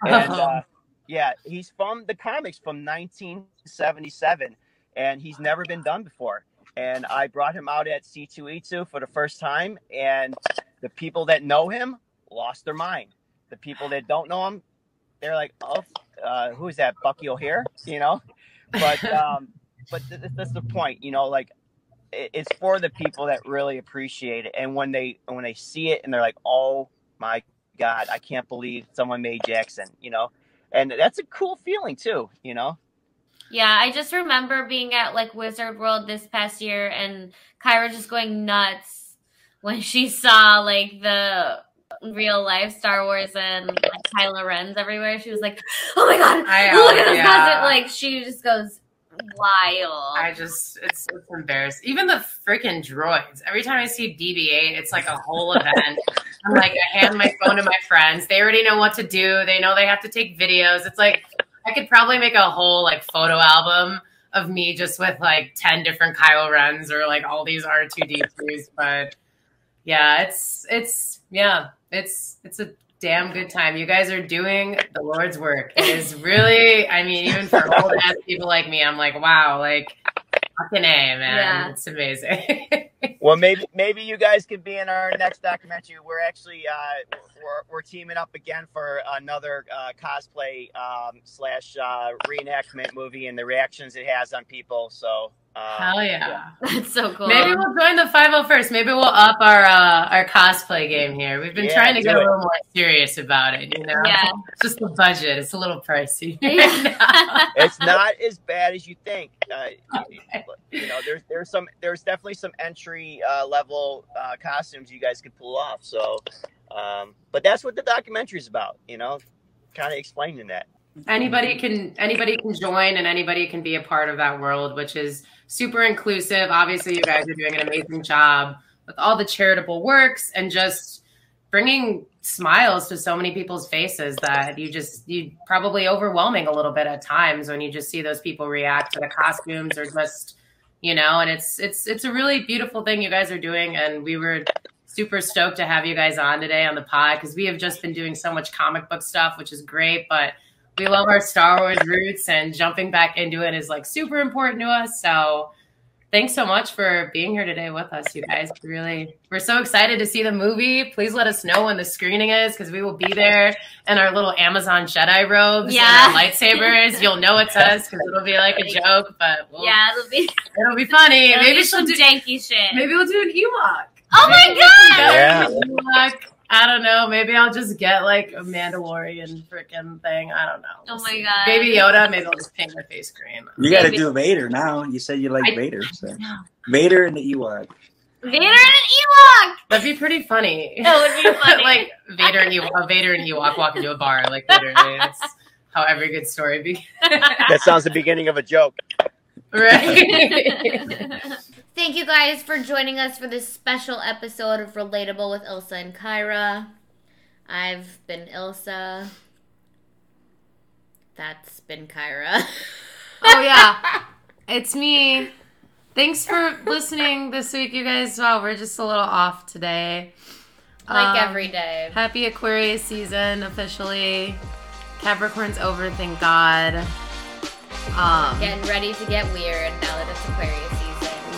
and uh, yeah, he's from the comics from 1977, and he's never been done before. And I brought him out at C2E2 for the first time, and the people that know him lost their mind the people that don't know him, they're like, oh, uh, who's that? Bucky O'Hare, you know? But [LAUGHS] um, but th- th- that's the point, you know. Like it- it's for the people that really appreciate it, and when they when they see it and they're like, oh my god, I can't believe someone made Jaxxon, you know. And that's a cool feeling too, you know. Yeah, I just remember being at like Wizard World this past year and Kyra just going nuts when she saw like the real life Star Wars and like, Kylo Ren's everywhere. She was like, "Oh my god, I, look at this yeah. costume!" Like she just goes wild. I just it's it's embarrassing. Even the freaking droids. Every time I see BB-8, it's like a whole [LAUGHS] event. I'm like, I hand my phone to my friends. They already know what to do. They know they have to take videos. It's like I could probably make a whole like photo album of me just with like ten different Kylo Rens or like all these R2D2s. But yeah, it's it's yeah, it's it's a damn good time. You guys are doing the Lord's work. It is really, I mean, even for old [LAUGHS] ass people like me, I'm like, wow, like fucking A, man. Yeah. It's amazing. [LAUGHS] Well, maybe maybe you guys could be in our next documentary. We're actually uh, we're, we're teaming up again for another uh, cosplay um, slash uh, reenactment movie and the reactions it has on people. So uh, Hell yeah. [LAUGHS] That's so cool. Maybe we'll join the 501st. Maybe we'll up our uh, our cosplay game here. We've been Yeah, trying to get do a little more serious about it, you know? Yeah. [LAUGHS] It's just the budget. It's a little pricey. [LAUGHS] Yeah. it's not as bad as you think. Uh, you know, there's there's some there's definitely some entry uh, level uh, costumes you guys could pull off. So, um, but that's what the documentary is about. You know, kind of explaining that. Anybody can anybody can join and anybody can be a part of that world which is super inclusive. Obviously you guys are doing an amazing job with all the charitable works and just bringing smiles to so many people's faces that you just you probably overwhelming a little bit at times when you just see those people react to the costumes or just you know and it's it's it's a really beautiful thing you guys are doing. And we were super stoked to have you guys on today on the pod because we have just been doing so much comic book stuff which is great. But we love our Star Wars roots and jumping back into it is like super important to us. So thanks so much for being here today with us, you guys. Really, we're so excited to see the movie. Please let us know when the screening is because we will be there in our little Amazon Jedi robes Yeah. and our lightsabers. You'll know it's [LAUGHS] us because it'll be like a joke, but we'll, yeah, it'll be, [LAUGHS] it'll be funny. it'll maybe be she'll some do. janky shit. Maybe we'll do an Ewok. oh my Maybe we'll god! Yeah. Ewok. I don't know. Maybe I'll just get like a Mandalorian freaking thing. I don't know. Oh We'll my see. God. Baby Yoda. Maybe I'll just paint my face green. You got to Maybe- do Vader now. You said you like I- Vader. So. Vader and the Ewok. Vader and an Ewok! That'd be pretty funny. That would be [LAUGHS] funny. like Vader and Ewok, Vader and Ewok walk into a bar. Like literally, that's how every good story begins. That sounds the beginning of a joke. [LAUGHS] right. [LAUGHS] Thank you guys for joining us for this special episode of Relatable with Ilsa and Kyra. I've been Ilsa. That's been Kyra. [LAUGHS] oh yeah, it's me. Thanks for listening this week, you guys. Wow, we're just a little off today. like Um, every day. Happy Aquarius season officially. Capricorn's over, thank God. Um, Getting ready to get weird now that it's Aquarius season.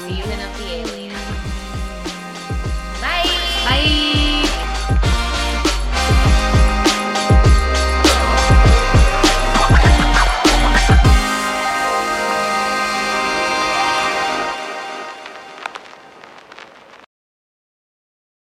Season of the aliens. Bye. Bye.